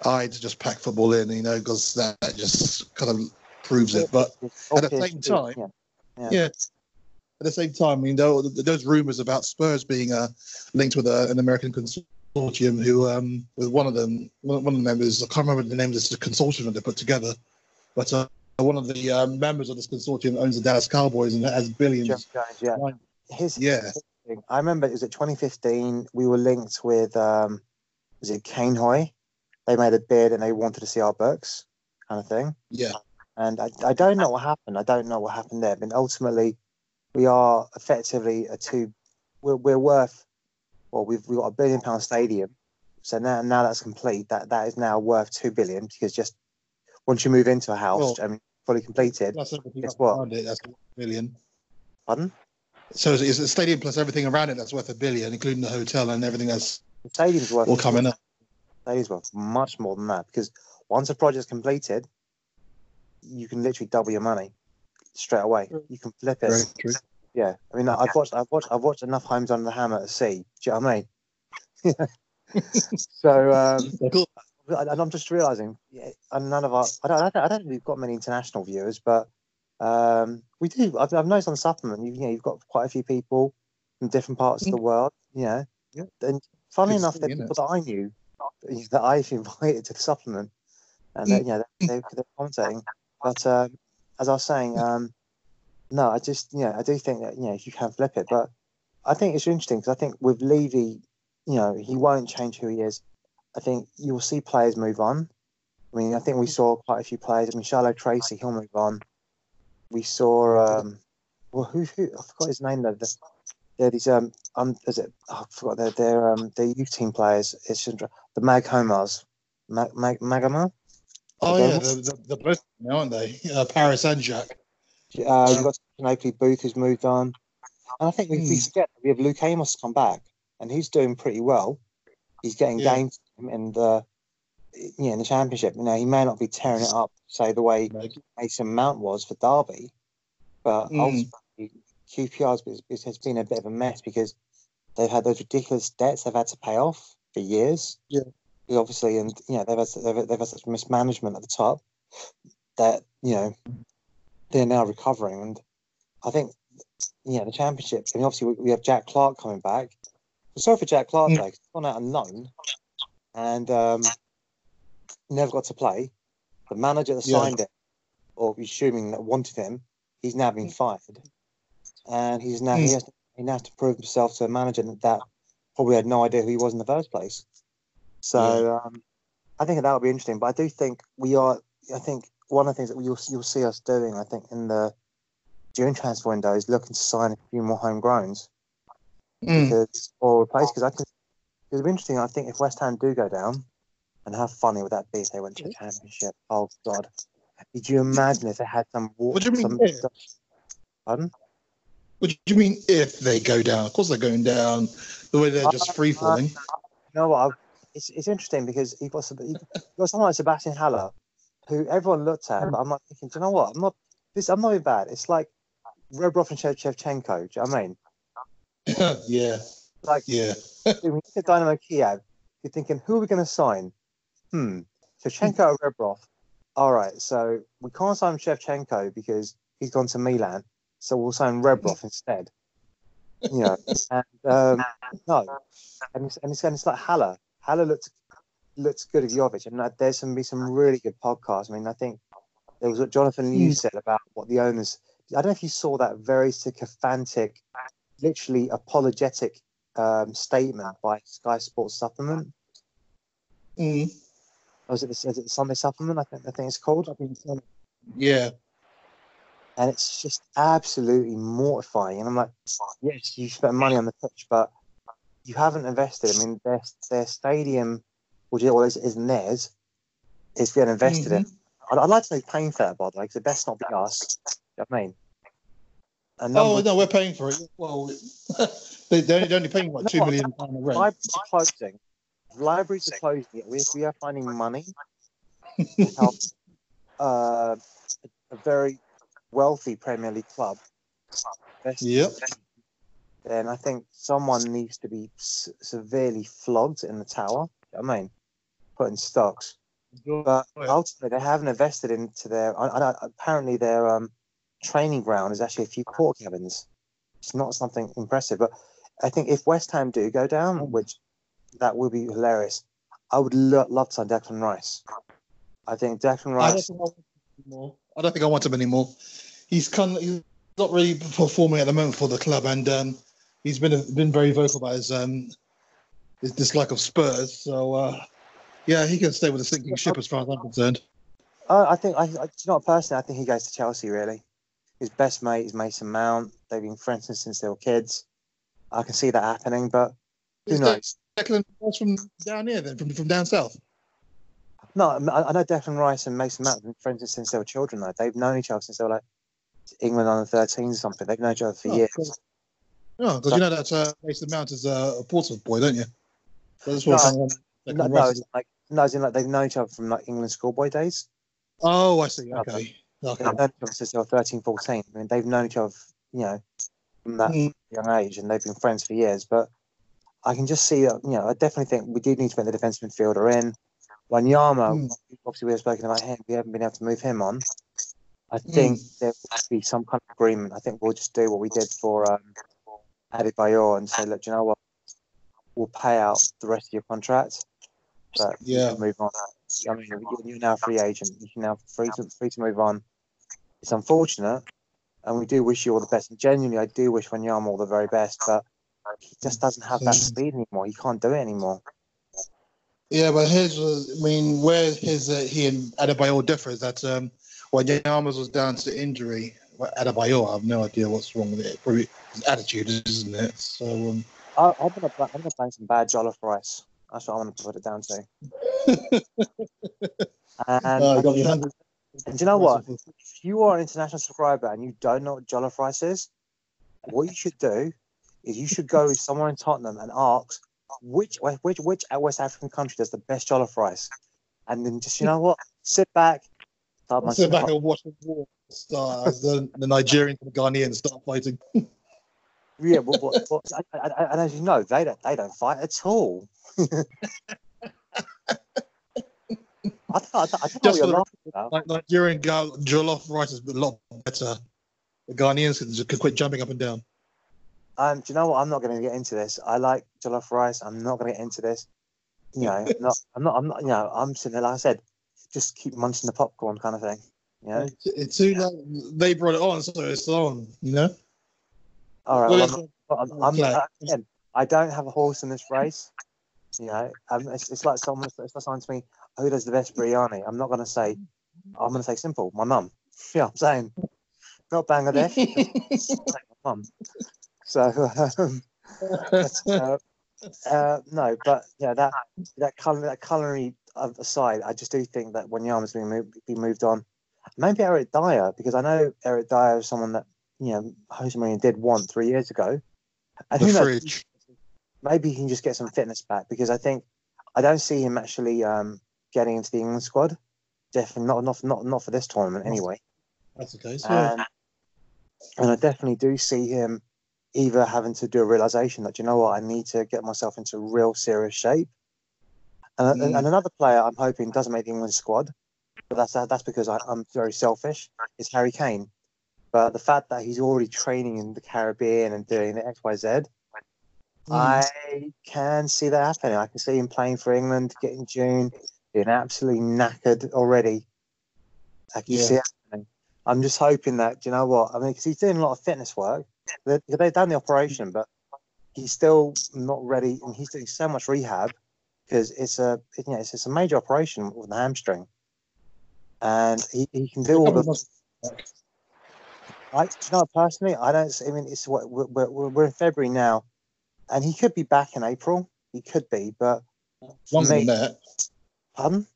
I'd just pack football in, you know, because that just kind of proves it. But at the same time- yeah. yeah. At the same time, I mean, though, those rumours about Spurs being uh, linked with a, an American consortium, who um, with one of them, one of the members, I can't remember the name of this consortium that they put together, but uh, one of the uh, members of this consortium owns the Dallas Cowboys and has billions. Yeah. His, Yeah. thing. I remember it was at 2015. We were linked with um, was it Kane Hoy? They made a bid and they wanted to see our books, kind of thing. Yeah, And I, I don't know what happened. I don't know what happened there. But ultimately, we are effectively a two. We're, we're worth. Well, we've we've got a billion pound stadium. So now, now that's complete. That that is now worth two billion because just once you move into a house, Well- I mean, fully completed. That's what? it. That's a billion. Pardon? So is the stadium plus everything around it that's worth a billion, including the hotel and everything that's The stadium's worth all coming up. Stadium's worth much more than that because once a project's completed, you can literally double your money straight away. You can flip it. Very true. Yeah, I mean, I've watched, I've watched, I've watched enough Homes Under the Hammer to see. Do you know what I mean? so, um, Cool. and I'm just realizing, yeah, and none of our, I don't, I don't, I don't think we've got many international viewers, but um, we do. I've, I've noticed on supplement, you, you know, you've got quite a few people from different parts of the world. You know, Yeah. and funnily Good enough, thing, they're isn't people that I knew that I've invited to the supplement, and they, you know, they, they, they're commentating. But um, as I was saying, um, no, I just, know, I do think that you know you can flip it, but I think it's interesting because I think with Levy, you know, he won't change who he is. I think you'll see players move on. I mean, I think we saw quite a few players. I mean, Shilow Tracey, he'll move on. We saw, um, well, who, who, I forgot his name though. The, they're these, um, um, is it, oh, I forgot, they're, they're, um, they're youth team players. It's the Maghomas. Mag, Mag, Magama? Oh yeah, they're, they're, they're both now, aren't they? Uh, Paris and Jack. Uh, you've got Stephen Oakley-Boothe who's moved on. And I think we, we Hmm. forget that we have Luke Amos come back and he's doing pretty well. He's getting Yeah. games in the you know, in the championship. You know, he may not be tearing it up, say the way Mason Mount was for Derby, but Hmm. ultimately QPR has- has, has been a bit of a mess because they've had those ridiculous debts they've had to pay off for years. Yeah. Obviously, and you know, they've had, they've, they've had such mismanagement at the top that you know they're now recovering. And I think, you know the championship. I mean, obviously, we, we have Jack Clarke coming back. Sorry for Jack Clarke, though. He's gone out on loan and um, never got to play. The manager that Yeah. signed it, or assuming that wanted him, he's now been fired, and he's now he Mm. has to, he now has to prove himself to a manager that probably had no idea who he was in the first place. So um, I think that would be interesting. But I do think we are. I think one of the things that you'll you'll see us doing, I think, in the during transfer window is looking to sign a few more homegrowns Mm. because or replace because I think it'll be interesting. I think if West Ham do go down, and how funny would that be if they went to the championship? Oh God! Did you imagine if they had some? wa- What do you mean, Some, if? pardon? What do you mean if they go down? Of course they're going down. The way they're just free falling. You know what? It's it's interesting because you've got, Seb- you've got someone like Sebastian Haller, who everyone looked at, but I'm like thinking, do you know what? I'm not this. I'm not even bad. It's like Rebrov and Shev- Shevchenko. Do you know what I mean? yeah, Like yeah. when you look at Dynamo Kiev, you're thinking, who are we going to sign? Hmm. Shevchenko or Rebrov? All right, so we can't sign Shevchenko because he's gone to Milan, so we'll sign Rebrov instead. You know, and um, no, and it's, and it's, and it's like Haller. Haller looked looks good of Jovic, and there's some be some really good podcasts. I mean, I think there was what Jonathan Liew said about what the owners. I don't know if you saw that very sycophantic, literally apologetic um, statement by Sky Sports Supplement. Mm. Or was it the, is it the Sunday Supplement? I think I think it's called. Yeah. and it's just absolutely mortifying. And I'm like, yes, you spent money on the pitch, but you haven't invested. I mean, their their stadium, which is, isn't theirs, is being invested in. I'd, I'd like to know paying for that, by the way, because it best not be us. You know what I mean? Number Oh no, we're paying for it. Well, they, they're only- they're only paying what No, two million pound rent. libraries are closing. Libraries are closing. We, we are finding money to help uh, a very wealthy Premier League club. Yep. Then I think someone needs to be s- severely flogged in the tower. I mean, put in stocks. But ultimately, they haven't invested into their. I, I, apparently, their um, training ground is actually a few port cabins. It's not something impressive. But I think if West Ham do go down, which that would be hilarious, I would lo- love to sign Declan Rice. I think Declan I don't Rice. think I want him anymore. I don't think I want him anymore. He's kind of, he's not really performing at the moment for the club, and um, he's been been very vocal about his um, his dislike of Spurs. So uh, yeah, he can stay with the sinking ship as far as I'm concerned. Uh, I think I, I, you personally, I think he goes to Chelsea. Really, his best mate is Mason Mount. They've been friends since they were kids. I can see that happening, but who He's knows? Declan Rice from down here then, from from down south. No, I I know Declan Rice and Mason Mount have been friends since they were children. Though they've known each other since they were like England under 13 or something. They've known each other for Oh, years. cool. No, because you know that uh, Mason Mount is uh, a Portsmouth boy, don't you? So that's what No, someone- No, no, like no, as in like they've known each other from like England schoolboy days. Oh, I see. Okay. Okay. They've known each other since they were 13, 14. I mean, they've known each other, you know, from that Mm. young age, and they've been friends for years. But I can just see that, you know, I definitely think we do need to put the defence midfielder in. Wanyama, Mm. obviously, we've spoken about him. We haven't been able to move him on. I think there will be some kind of agreement. I think we'll just do what we did for um, Adebayor and say, look, do you know what? We'll pay out the rest of your contract, but you Yeah. can move on. I mean, you're, you're now a free agent. You're now free to free to move on. It's unfortunate, and we do wish you all the best. And genuinely, I do wish Wanyama all the very best, but he just doesn't have that speed anymore. He can't do it anymore. Yeah, but his was, I mean, where his uh, he and Adebayor differ is that um, Wanyama's was down to injury, well, Adebayor, I have no idea what's wrong with it. Probably his attitude, isn't it? So, um, I, I'm gonna I'm gonna some bad jollof rice. That's what I want to put it down to. and, got your hands- and do you know what? If you are an international subscriber and you don't know what jollof rice is, what you should do is you should go somewhere in Tottenham and ask which which which West African country does the best jollof rice, and then just you know what, sit back, start sit back and watch the war start as the, the Nigerians and the Ghanaians start fighting. Yeah, well, well, well, I- I- and as you know, they don't they don't fight at all. I don't, I don't, I don't know what Just you're for the- laughing about. Like Nigerian gal- jollof rice is a lot better. The Ghanaians can, can quit jumping up and down. Um, do you know what? I'm not going to get into this. I like jollof rice. I'm not going to get into this. You know, not, I'm not. I'm not. You know, I'm sitting there. Like I said, just keep munching the popcorn, kind of thing. You know. It's, it's too like they brought it on, so it's on. You know. All right. Well, Well, I'm, I'm, I'm, uh, again, I don't have a horse in this race. You know, um, it's, it's like someone. It's like someone to me. Who does the best biryani? I'm not going to say. I'm going to say simple. My mum. Yeah, I'm saying. Not Bangladesh. my mum. So. Um, uh, uh, no, but yeah, that that color, that culinary aside, I just do think that Wanyama's been moved, be moved on, maybe Eric Dier because I know Eric Dier is someone that you know Jose Mourinho did want three years ago, and the knows, fridge. maybe he can just get some fitness back because I think I don't see him actually um, getting into the England squad. Definitely not, not, not, not for this tournament anyway. That's the case. Yeah. And, and I definitely do see him either having to do a realization that you know what I need to get myself into real serious shape. And, and- Mm. and another player I'm hoping doesn't make the England squad, but that's that's because I, I'm very selfish. Is Harry Kane, but the fact that he's already training in the Caribbean and doing the X Y Z, Mm. I can see that happening. I can see him playing for England, getting June, being absolutely knackered already. I can Yeah. see it happening. I'm just hoping that, do you know what? I mean, because he's doing a lot of fitness work. They, they've done the operation, but he's still not ready. And he's doing so much rehab because it's a, you know, it's, it's a major operation with the hamstring. And he, he can do all the. I, do you know, personally, I don't. I mean, it's what we're, we're, we're in February now, and he could be back in April. He could be, but longer me, than that. pardon?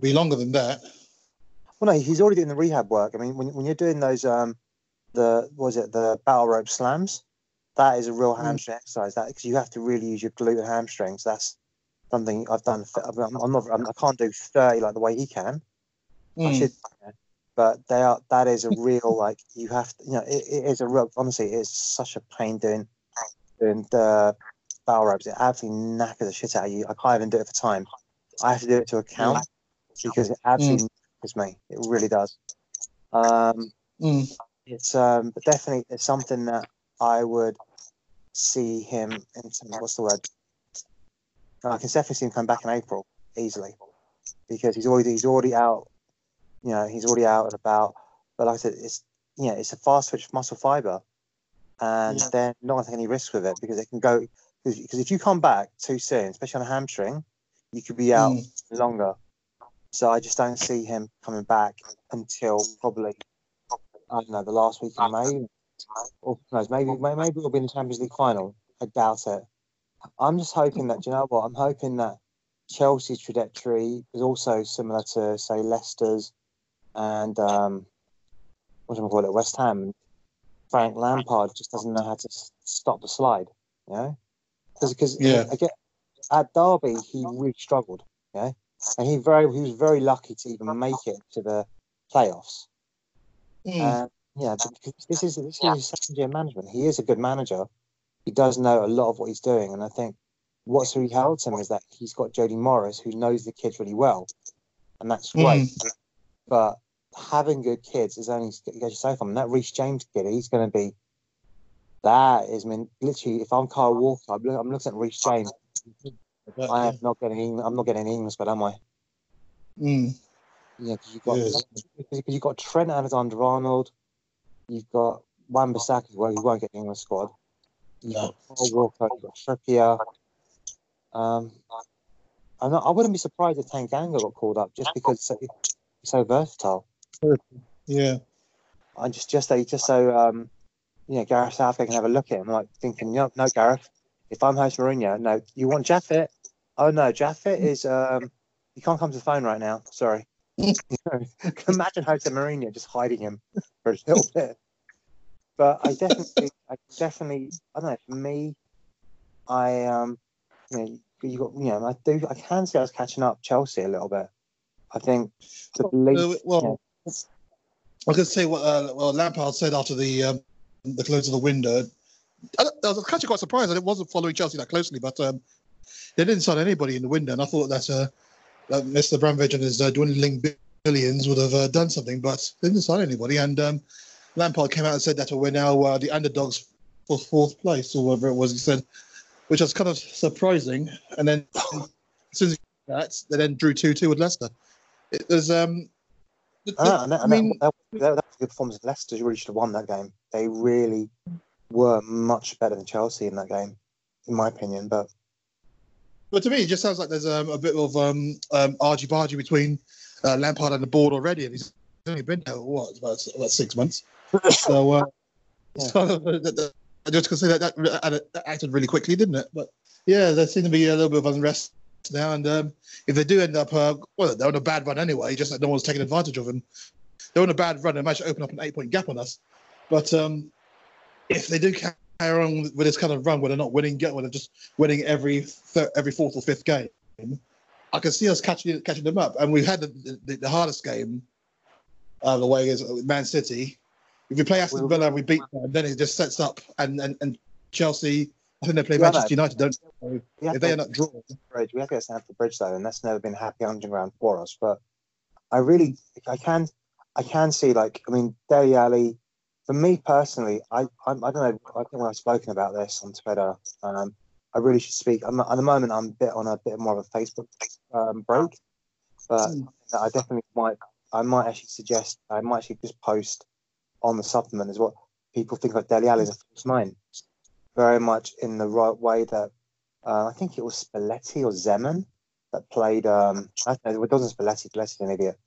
Be longer than that. Well, no, he's already doing the rehab work. I mean, when, when you're doing those, um, the what was it the battle rope slams? That is a real Mm. hamstring exercise. That because you have to really use your glute and hamstrings. That's something I've done. I'm, I'm not. I'm, I can't do thirty like the way he can. I Mm. should, but they are. That is a real like you have to. You know, it, it is a real. Honestly, it's such a pain doing doing the battle ropes. It absolutely knackers the shit out of you. I can't even do it for time. I have to do it to account because it absolutely knackers me. It really does. Um, Mm. it's um, but definitely it's something that I would see him in. What's the word? I can definitely see him come back in April easily because he's already he's already out. You know, he's already out and about. But like I said, it's you know, it's a fast twitch muscle fiber, and Yeah. they're not going to take any risks with it because it can go. Because if you come back too soon, especially on a hamstring, you could be out Mm. longer. So I just don't see him coming back until probably I don't know the last week in May, or knows maybe may- maybe it'll be in the Champions League final. I doubt it, I'm just hoping that you know what? I'm hoping that Chelsea's trajectory is also similar to say Leicester's and um, what do I call it, West Ham. Frank Lampard just doesn't know how to stop the slide. You know, because Yeah. again at Derby he really struggled. You know, and he very he was very lucky to even make it to the playoffs. Mm. Uh, yeah, because this is this is his second year management. He is a good manager. He does know a lot of what he's doing, and I think what's really helped him is that he's got Jody Morris, who knows the kids really well, and that's great. But having good kids is only goes you so far. And that Reece James kid, he's going to be. That is, I mean, literally, if I'm Kyle Walker, I'm, look, I'm looking at Reece James. I am not getting, I'm not getting an English, but am I? Mm. Yeah, because you've got Yes. because you've got Trent Alexander Arnold, you've got Wan Bissaka, well, he won't get the England squad. You've No. got Paul Walker, you've got Trippier. Um, I'm not, I wouldn't be surprised if Tanganga got called up just because so, versatile. Yeah. I just just so just so um, you know, Gareth Southgate can have a look at him, like thinking, no, no, Gareth, if I'm Jose Mourinho, no, you want Japhet? Oh no, Japhet is um, he can't come to the phone right now. Sorry. You imagine Jose Mourinho just hiding him for a little bit. But I definitely, I definitely, I don't know. For me, I um, you know, you got, you know, I do, I can see us catching up Chelsea a little bit. I think the Uh, belief. well, I could say what uh, well Lampard said after the um, the close of the window. I, I was actually quite surprised that it wasn't following Chelsea that closely, but um, they didn't sign anybody in the window, and I thought that, uh, that Mr. Abramovich and his uh, dwindling billions would have uh, done something, but they didn't sign anybody. And um, Lampard came out and said that we're now uh, the underdogs for fourth place, or whatever it was he said, which was kind of surprising. And then as soon as that, they then drew two two with Leicester. It was um. the- the- Ah, and that, I mean, that, that, that was a good performance. Leicester really should have won that game. They really were much better than Chelsea in that game, in my opinion. But But to me, it just sounds like there's um, a bit of um, um, argy bargy between uh, Lampard and the board already, and he's only been there what about, about six months. So, uh, Yeah. so that- I just can say that, that that acted really quickly, didn't it? But yeah, there seemed to be a little bit of unrest now, and um, if they do end up, uh, well, they're on a bad run anyway. Just that no one's taking advantage of them. They're on a bad run. They might open up an eight-point gap on us. But um, if they do carry on with this kind of run where they're not winning, get where they're just winning every thir- every fourth or fifth game, I can see us catching catching them up. And we've had the, the, the hardest game uh, the way is Man City. If we play Aston Villa and we beat them, then it just sets up. And and, and Chelsea, I think they play Manchester United, don't they? If they end up drawing, bridge, we have to get Stamford Bridge though, and that's never been a happy hunting ground for us. But I really, I can, I can see like, I mean, Dele Alli. For me personally, I, I, I don't know. I think when I've spoken about this on Twitter, um, I really should speak. I'm, at the moment, I'm a bit on a bit more of a Facebook um, break, but Hmm. I definitely might. I might actually suggest. I might actually just post on the supplement is what people think of Dele Alli as a false nine, very much in the right way that uh, I think it was Spalletti or Zeman that played. Um, I don't know, it wasn't Spalletti. Spalletti's an idiot,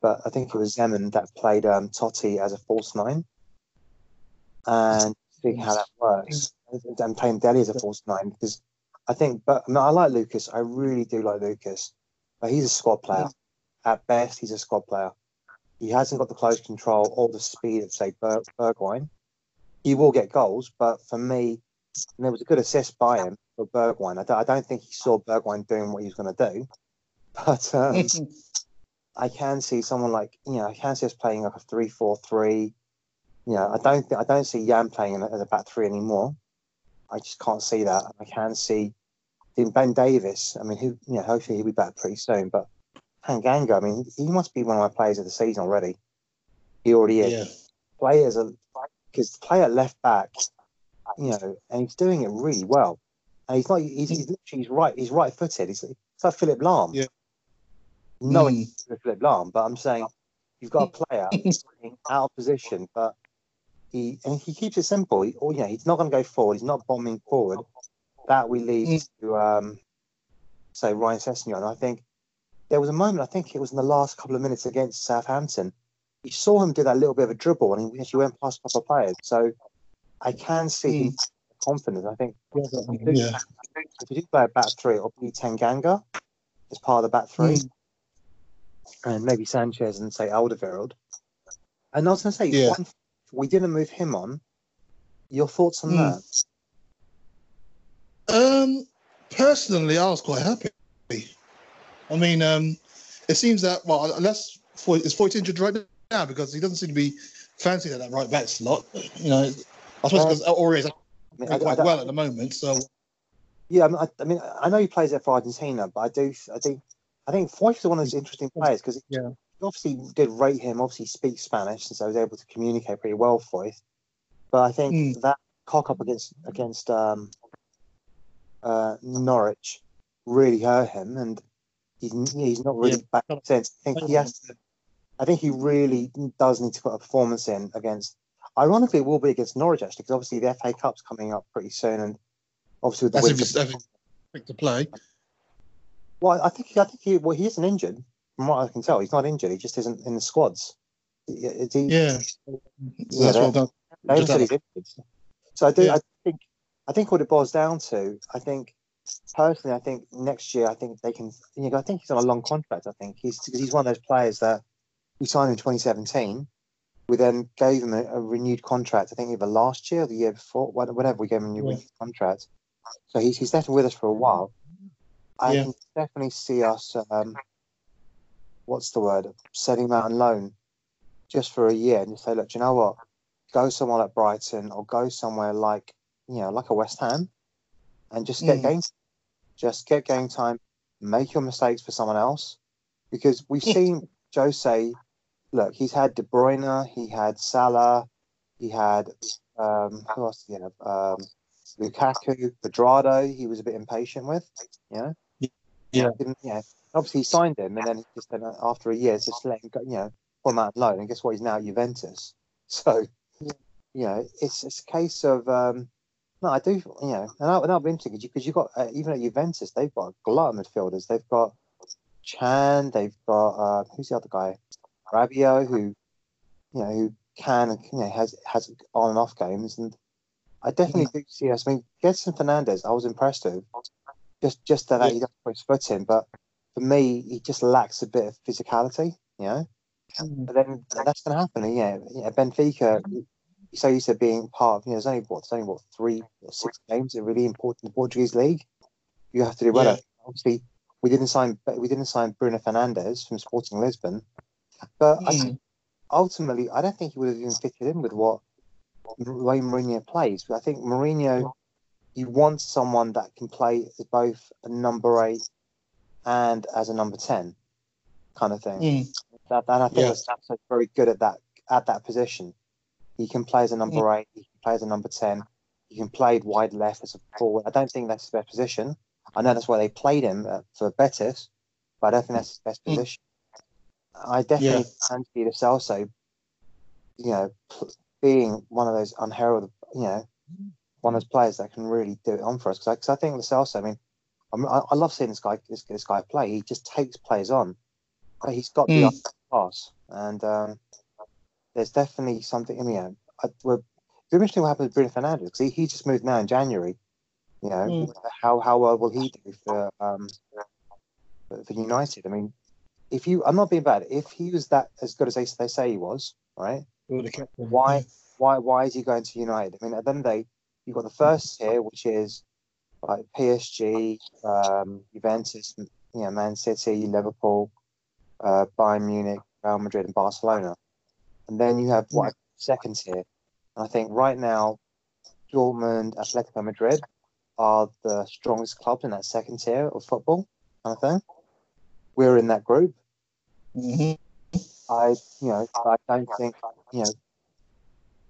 but I think it was Zeman that played um, Totti as a false nine, and see how that works. And playing Dele as a false nine because I think, but I, mean, I like Lucas. I really do like Lucas, but he's a squad player. At best, he's a squad player. He hasn't got the close control or the speed of say Ber- Bergwijn. He will get goals, but for me, and there was a good assist by him for Bergwijn. I don't, I don't think he saw Bergwijn doing what he was going to do, but um, I can see someone like you know I can see us playing like a three-four-three. You know, I don't think I don't see Jan playing in a- as a back three anymore. I just can't see that. I can see in Ben Davies. I mean, who you know, hopefully he'll be back pretty soon. But Tanganga, I mean, he must be one of my players of the season already. He already is. yeah, Players are because play at left back, you know, and he's doing it really well. And he's not. He's, he's literally he's right. He's right footed. He's, he's like Philipp Lahm. Yeah. No, Mm. it's Philipp Lahm, but I'm saying you've got a player out of position, but he and he keeps it simple. He, or, you know, he's not going to go forward. He's not bombing forward. That we leave Mm. to um, say Ryan Sessegnon. I think there was a moment. I think it was in the last couple of minutes against Southampton. You saw him do that little bit of a dribble, and he actually went past a couple of players. So I can see him confidence. I think Yeah. if you do play a back three, it'll be Tanganga as part of the back three, Mm. and maybe Sanchez and say Alderweireld. And I was going to say, Yeah. one, we didn't move him on. Your thoughts on Mm. that? Um, personally, I was quite happy. I mean, um, it seems that well, unless Foy, is Foyth injured right now because he doesn't seem to be fancying that right back slot. You know, I suppose Um, because Aurier is I mean, doing I- quite I- well at the moment. So Yeah, I mean, I, mean, I know he plays there for Argentina, but I do, I think, I think Foyth is one of those interesting players because Yeah. he obviously did rate him. Obviously, speaks Spanish, and so I was able to communicate pretty well Foyth. But I think Mm. that cock up against against um, uh, Norwich really hurt him, and he's he's not really Yeah. back since. I think he has to. I think he really does need to put a performance in against. Ironically, it will be against Norwich actually, because obviously the FA Cup's coming up pretty soon, and obviously with the that's if he's, quick to play. well, I think I think he well he isn't injured from what I can tell. He's not injured. He just isn't in the squads. He, he, Yeah, Yeah, that's that- what I'm they haven't just said he's injured. So I do. Yeah. I think. I think what it boils down to. I think personally, I think next year, I think they can. You know, I think he's on a long contract. I think he's because he's one of those players that we signed in 2017. We then gave him a, a renewed contract. I think either last year or the year before, whatever. We gave him a new Yeah. contract. So he's he's definitely with us for a while. I Yeah. can definitely see us. Um, what's the word? Setting him out on loan just for a year and just say, look, do you know what? Go somewhere like Brighton or go somewhere like you know, like a West Ham, and just get Mm. game, just get game time. Make your mistakes for someone else, because we've seen Jose. Look, he's had De Bruyne, he had Salah, he had um, who else he? Um, Lukaku, Cuadrado. He was a bit impatient with, you know. Yeah. Didn't, obviously he signed him, and then he just then after a year, just let him go, you know, him out loan. And guess what? He's now at Juventus. So, you know, it's it's a case of um, no, I do, you know, and that, that'll be interesting because you, have got uh, even at Juventus, they've got a glut of midfielders. They've got Chan, they've got uh, who's the other guy, Rabiot, who you know who can you know has has on and off games, and I definitely mm. do see us. I mean, Gedson Fernandes, I was impressed with, just just that Yeah. he doesn't put his foot in, but for me, he just lacks a bit of physicality, you know. Mm. But then that's going to happen. Yeah, yeah. Benfica, you so used to being part of. You know, there's only what, there's only what three or six games that are really important in the Portuguese league. You have to do well. Yeah. Obviously, we didn't sign we didn't sign Bruno Fernandes from Sporting Lisbon, but I, Mm. ultimately, I don't think he would have even fitted in with what the way Mourinho plays. But I think Mourinho, he wants someone that can play as both a number eight and as a number ten, kind of thing. Mm. That, and I think Yeah. Very good at that at that position. He can play as a number eight. He can play as a number ten. He can play wide left as a forward. I don't think that's his best position. I know that's why they played him uh, for Betis, but I don't think that's his best Mm. I definitely can see Lo Celso, you know, being one of those unheralded, you know, one of those players that can really do it on for us. Because I, think Lo Celso, I mean, I, I, I love seeing this guy this, this guy play. He just takes players on. He's got the Mm. upper class, and um, there's definitely something. I mean, you know, I, we're, it's interesting what happened with Bruno Fernandes because he, he just moved now in January. You know, Mm. how how well will he do for um for for United? I mean, if you, I'm not being bad. If he was that as good as they, they say he was, right? With the captain. Why why why is he going to United? I mean, at the end of the day, you've got the first tier, which is like PSG, um, Juventus, you know, Man City, Liverpool, uh, Bayern Munich, Real Madrid, and Barcelona. And then you have what second tier. And I think right now, Dortmund, Atletico Madrid are the strongest clubs in that second tier of football. Kind of thing. We're in that group. Mhm. I, you know, I don't think, you know,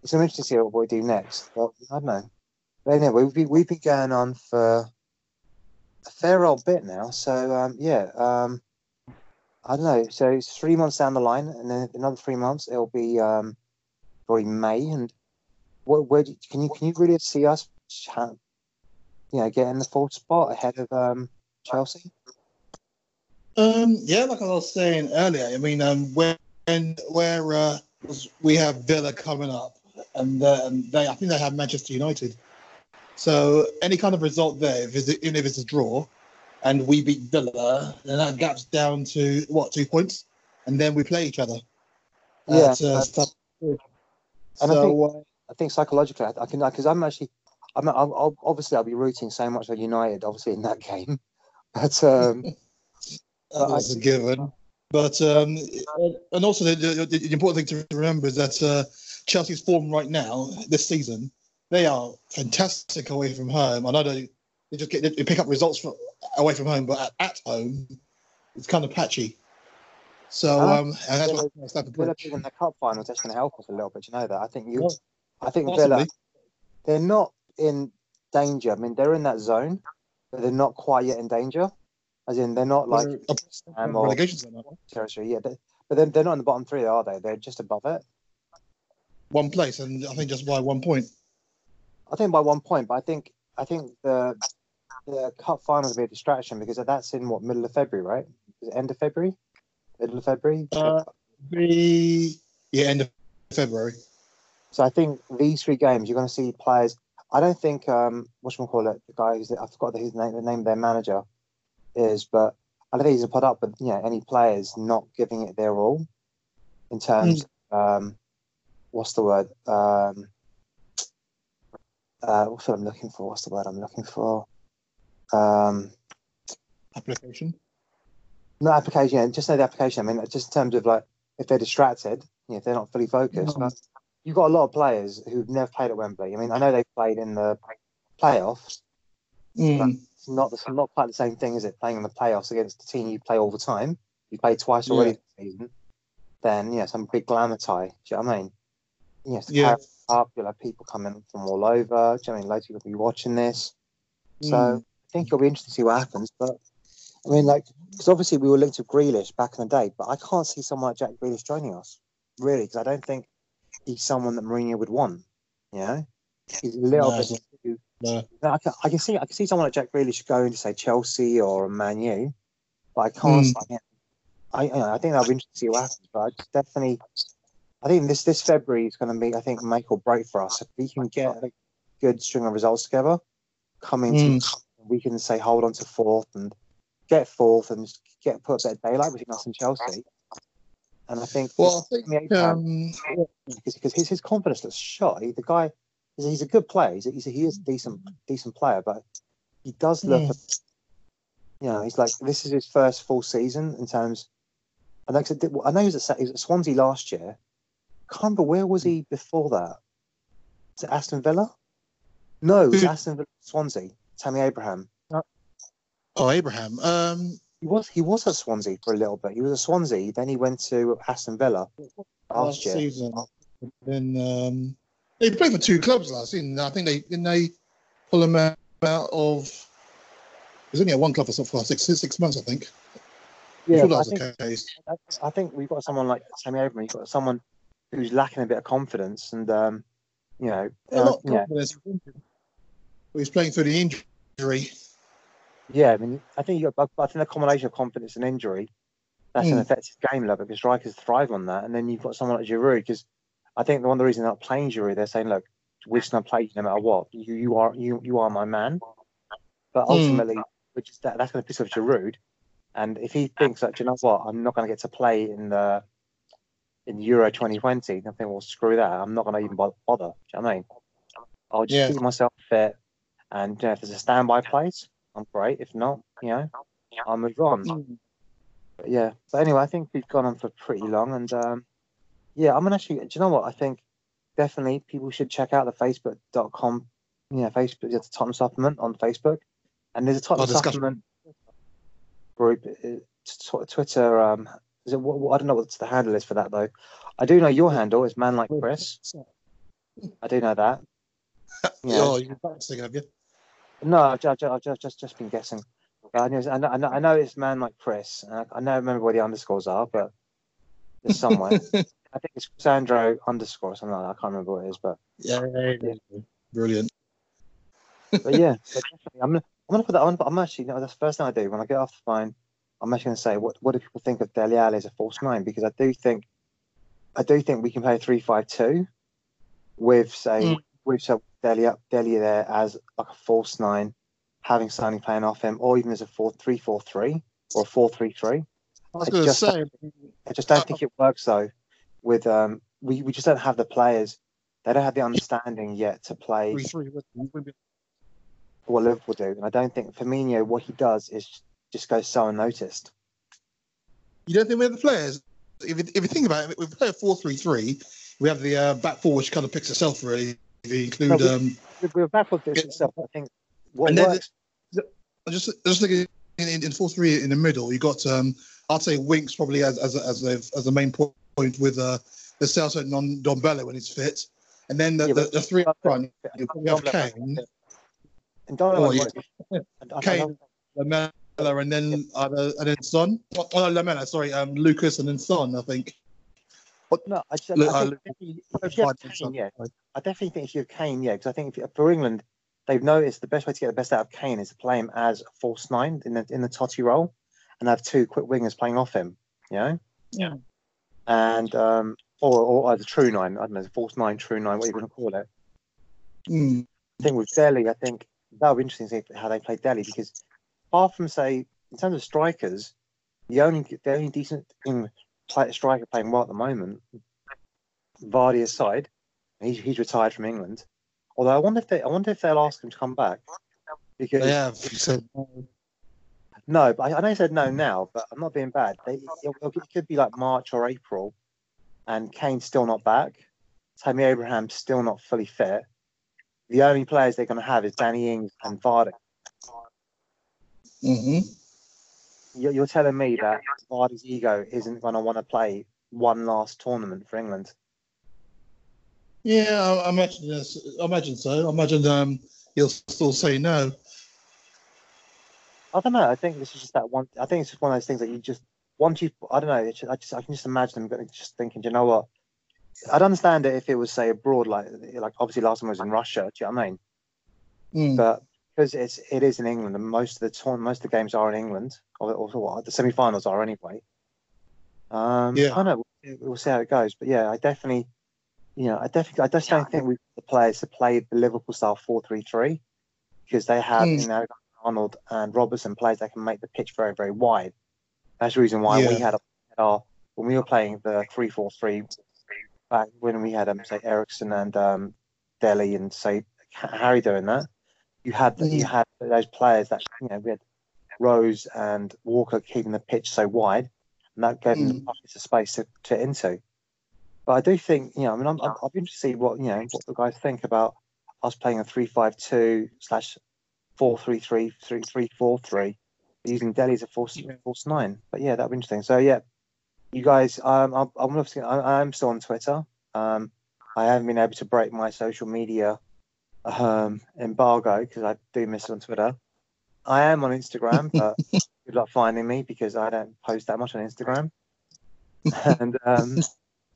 it's interesting to see what we do next. But I don't know. But anyway, we've been, we've been going on for a fair old bit now. So, um, yeah, um, I don't know. So it's three months down the line, and then another three months, it'll be um, probably May. And what, where do, can you can you really see us, you know, getting the fourth spot ahead of um, Chelsea? Um, yeah, like I was saying earlier, I mean, um, when where uh, we have Villa coming up, and and they, I think they have Manchester United. So any kind of result there, if it's, even if it's a draw, and we beat Villa, then that gap's down to what two points, and then we play each other. Yeah, At, uh, and I so think- uh, I think psychologically, I, I can because I'm actually, I'm, I'll, I'll, obviously I'll be rooting so much for United, obviously in that game, but um, that was a given. But um, and also the, the, the important thing to remember is that uh, Chelsea's form right now this season, they are fantastic away from home. I know they, they just get they pick up results from, away from home, but at, at home, it's kind of patchy. So um, and that's what makes Stamford Villa being in the cup final that's going to help us a little bit. You know that. I think you, Well, I think Possibly. Villa, they're not in danger. I mean, they're in that zone, but they're not quite yet in danger. As in, they're not like um, or relegation zone, aren't they? territory. Yeah, they, but then they're not in the bottom three, are they? They're just above it. one place, and I think just by one point. I think by one point, but I think I think the the cup final will be a distraction because that's in what middle of February, right? Is it end of February? Middle of February. Uh, the yeah, end of February. So I think these three games, you're going to see players. I don't think um, what should we call it? The guy who's I forgot his name, the name of their manager is, but I don't think he's a put up with you know any players not giving it their all in terms. Um, what's the word? Um, uh, what's what I'm looking for? What's the word I'm looking for? Um, Application. no application. Yeah, just know the application. I mean, just in terms of like if they're distracted, you know, if they're not fully focused. Mhm. But you've got a lot of players who've never played at Wembley. I mean, I know they've played in the playoffs. Mm. It's not it's not quite the same thing, is it? Playing in the playoffs against the team you play all the time. You play twice already Yeah. this season. Then yeah, some big glamour tie. Do you know what I mean? Yes, Yeah. up. You'll have people coming from all over. Do you know what I mean? Loads of people will be watching this. So Mm. I think it'll be interesting to see what happens. But I mean, like, because obviously we were linked to Grealish back in the day, but I can't see someone like Jack Grealish joining us, really, because I don't think he's someone that Mourinho would want. You know, he's a little No, bit. It's Too, No. I, can, I can see I can see someone like Jack Grealish going to say Chelsea or Man U, but I can't. Mm. see him. I I think that'll be interesting to see what happens. But I just definitely, I think this this February is going to be I think make or break for us if we can get a good string of results together, coming to Mm. we can say hold on to fourth and get fourth and just get put a bit of daylight between us and Chelsea. And I think Well, I think um, because, because his, his confidence looks shot. He, the guy, he's, he's a good player. He's a, he's a, he is a decent decent player, but he does look, Mm. you know, he's like this is his first full season in terms. I know, I know he was, at, he was at Swansea last year. Can't remember where was he before that. Is it Aston Villa? No, it was Aston Villa, Swansea. Tammy Abraham. oh Abraham. Um, He was he was at Swansea for a little bit. He was at Swansea, then he went to Aston Villa last year. season. Then um, they played for two clubs last season. I think they didn't they pull him out of. He was only at one club for six six months, I think. Yeah, that I think. I think we've got someone like Tammy Abraham. You've got someone who's lacking a bit of confidence, and um, you know, uh, yeah. He's playing through the injury. yeah. I mean, I think you got, I think the combination of confidence and injury that's an effective game level because strikers thrive on that. And then you've got someone like Giroud because I think the one of the reasons they're not playing Giroud, they're saying, look, we're just going to play you no matter what. You you are you you are my man. But Mm. ultimately, which is that, that's going to piss off Giroud. And if he thinks that, you know what, I'm not going to get to play in the in Euro 2020, then I think, well, screw that. I'm not going to even bother. Do you know what I mean? I'll just Yeah. keep myself fit. And you know, if there's a standby place, I'm great. If not, you know, I'll move on. But yeah. But anyway, I think we've gone on for pretty long. And um, yeah, I'm going to actually, do you know what? I think definitely people should check out the facebook.com, you know, Facebook, it's a Tottenham Supplement on Facebook. And there's a Tottenham discussion. Supplement group, uh, Twitter. Um, is it, what, what- I don't know what the handle is for that though. I do know your handle is man like Chris. I do know that. Yeah. Oh, you're practicing, have you? No, I've just, I've just, just, just been guessing. I know, I know, I know, it's man like Chris. I, I know, remember where the underscores are, but it's somewhere. I think it's Sandro underscore or something like that. I can't remember what it is, but yeah. Brilliant. but yeah, I'm gonna, I'm gonna put that on. But I'm actually, no, that's the first thing I do when I get off the phone. I'm actually gonna say, what, what do people think of Dele Alli as a false nine? Because I do think, I do think we can play three five two with say Mm. with so Dele up Dele there as like a false nine, having Sonny playing off him, or even as a four three four three or a four three three. I was going to just- say, I just don't think it works though. With um, we, we just don't have the players. They don't have the understanding yet to play three three. wouldn't what Liverpool do, and I don't think Firmino what he does is just goes so unnoticed. You don't think we have the players? If you, if you think about it, we play a four three three. We have the uh, back four, which kind of picks itself really. If you include, No, we- um, With, with backwards itself, I think what works. I just just thinking in, in, in four three in the middle, you got um, I'd say Winks probably as as as a, as the main point with uh, the Celso and Don Dombella when he's fit, and then the, Yeah, the, the three up front. You probably have Kane, And Donnarumma Oh, yeah. Kane, don't- Lamela, and then uh, and then Son. Oh, oh, no, Lamela, sorry, um, Lucas and then Son. I think. But No, I, just, Look, I uh, think definitely- if you have Kane, yeah, I definitely think if you have Kane, yeah, because I think if, for England, they've noticed the best way to get the best out of Kane is to play him as a false nine in the in the Totti role, and have two quick wingers playing off him. You know. Yeah. And um, or or a true nine, I don't know, false nine, true nine, what you want to call it. Mm, I think with Dele, I think that would be interesting to see how they play Dele because apart from say in terms of strikers, the only the only decent English play, striker playing well at the moment, Vardy aside, he's he's retired from England. Although I wonder if they I wonder if they'll ask him to come back because they have. You said no, but I, I know he said no now, but I'm not being bad. They, it, it could be like March or April, and Kane's still not back. Tammy Abraham's still not fully fit. The only players they're going to have is Danny Ings and Vardy. hmm You're, you're telling me that Vardy's ego isn't going to want to play one last tournament for England? Yeah, I, I imagine this. I imagine so. I imagine um, he'll still say no. I don't know. I think this is just that one. I think it's just one of those things that you just once you. I don't know. It's just, I just I can just imagine them just thinking. Do you know what? I'd understand it if it was say abroad, like like obviously last time I was in Russia. Do you know what I mean? Mm. But because it's it is in England, and most of the tour, most of the games are in England, or, or what the semi-finals are anyway. Um, Yeah. I don't know. We'll, we'll see how it goes, but yeah, I definitely, you know, I definitely, I just don't think we the players to play the Liverpool style four-three-three because they have Hmm. you know Arnold and Robertson players that can make the pitch very very wide. That's the reason why we had our when we were playing the three-four-three back when we had um, say Eriksen and um, Dele and say Harry doing that. You had Mm. you had those players that you know we had Rose and Walker keeping the pitch so wide, and that gave them the Mm. pockets of space to, to into. But I do think you know I mean I'm, I'm, I'll be interested to see what you know what the guys think about us playing a three-five-two slash four-three-three three-three-four-three using Dele as a false Yeah. false nine. But yeah, that'd be interesting. So yeah, you guys, um, I'm, I'm obviously I, I'm still on Twitter. Um, I haven't been able to break my social media um, embargo because I do miss on Twitter. I am on Instagram, but good luck finding me because I don't post that much on Instagram. and um,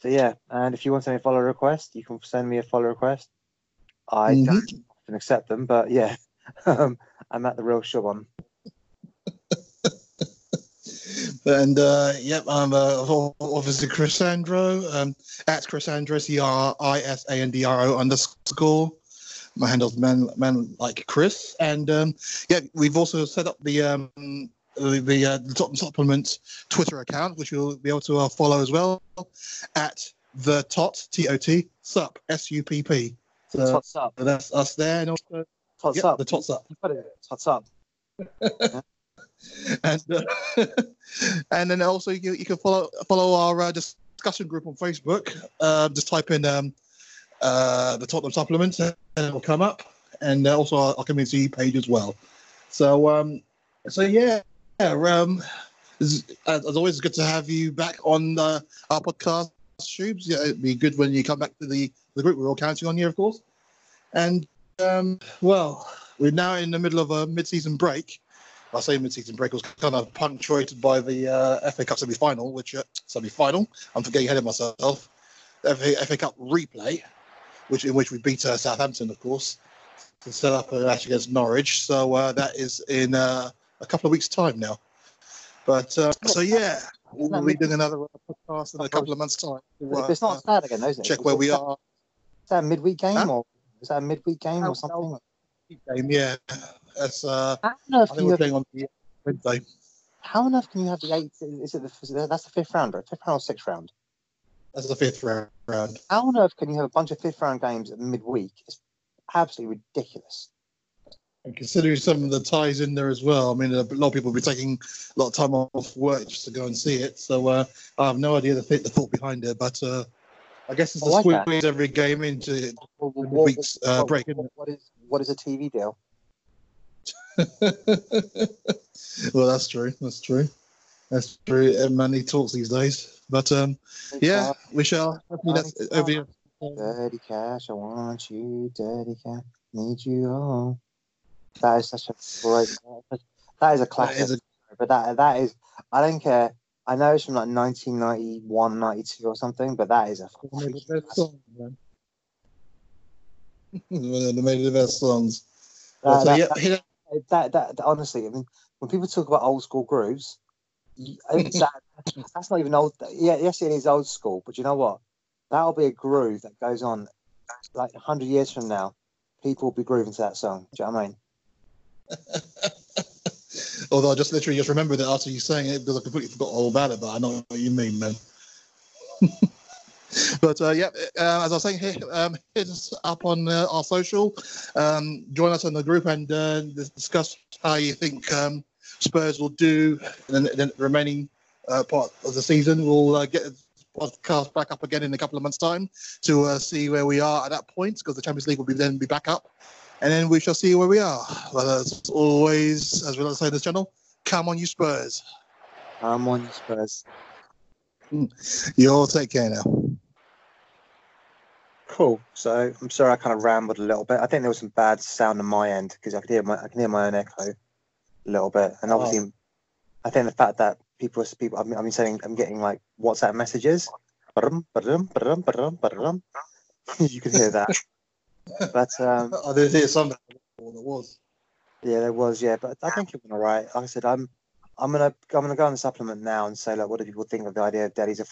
so yeah, and if you want to send me a follow request, you can send me a follow request. I Mhm. don't often accept them, but yeah, um, I'm at the real Shubon. And uh, yep, I'm uh, obviously Chris Andro um, at Chris Andro, C R I S A N D R O underscore. My handle's man, man like Chris. And um, yeah, we've also set up the um, the, the, uh, the top supplement Twitter account, which you'll be able to uh, follow as well at the tot T O T sup S U P P. So that's us there, and also What's yep, up? the tot sup. What's up? and uh, and then also you, you can follow follow our uh, discussion group on Facebook. Uh, just type in um, uh, the Tottenham supplement and it'll come up, and uh, also our, our community page as well. So um, so yeah, yeah um, as, as always, it's good to have you back on our podcast, Shubes. Yeah, it'd be good when you come back to the the group. We're all counting on you, of course. And um, well, we're now in the middle of a mid-season break. I say mid-season break was kind of punctuated by the uh, FA Cup semi-final, which uh, semi-final. I'm getting ahead of myself. FA, FA Cup replay, which in which we beat uh, Southampton, of course, to set up a match against Norwich. So uh, that is in uh, a couple of weeks' time now. But uh, so yeah, we'll be doing another uh, podcast in a couple of months' time. to, It's not sad again, though, isn't it? check where we Is are. that a midweek game Huh? or Is that a midweek game or something? Game, yeah. That's uh, How on earth I can think you we're have, playing on the Wednesday. how on earth can you have the eight? Is it the is it- that's the fifth round, right? Fifth round or sixth round? That's the fifth round. round. How on earth can you have a bunch of fifth round games at midweek? It's absolutely ridiculous. And considering some of the ties in there as well, I mean, a lot of people will be taking a lot of time off work just to go and see it. So uh, I have no idea the, the thought behind it, but uh, I guess it's I to like that. squeeze every game into Well, the what- week's uh, break. Isn't what is what is a TV deal? well, that's true. That's true. That's true. And money talks these days. But um, yeah, we shall. Hopefully that's over here. Dirty cash, I want you, dirty cash, need you all. That is such a great. That is a That classic. is a- but that that is. I don't care. I know it's from like 1991, 92 or something, but that is a. one of the best songs, man. one of the made the best songs. That, so, that, yeah, hit that, that, that- honestly, I mean, when people talk about old school grooves, you- I eh, think that, that's not even old. Yeah, yes, it is old school, but you know what? That'll be a groove that goes on like 100 years from now. People will be grooving to that song. Do you know what I mean? Although I just literally just remembered it after you saying it because I completely forgot all about it, but I know what you mean, man. but uh, yeah, uh, as I was saying, hit, um, hit us up on uh, our social. Um, join us in the group and uh, discuss how you think um, Spurs will do in the, the remaining uh, part of the season. We'll uh, get the podcast back up again in a couple of months' time to see where we are at that point because the Champions League will be then be back up. And then we shall see where we are. But as always, as we like to say in this channel, come on, you Spurs. I'm on you, Spurs. Mm. You all take care now. Cool. So I'm sorry I kind of rambled a little bit. I think there was some bad sound on my end because I could hear my I can hear my own echo a little bit, and Oh. obviously, I think the fact that people people I've been, I've been saying I'm getting like WhatsApp messages. You can hear that. But um, I did hear something. There was. yeah, there was yeah, but I think it went all right. Like I said, I'm I'm gonna I'm gonna go on the supplement now and say like, what do people think of the idea of Daddy's a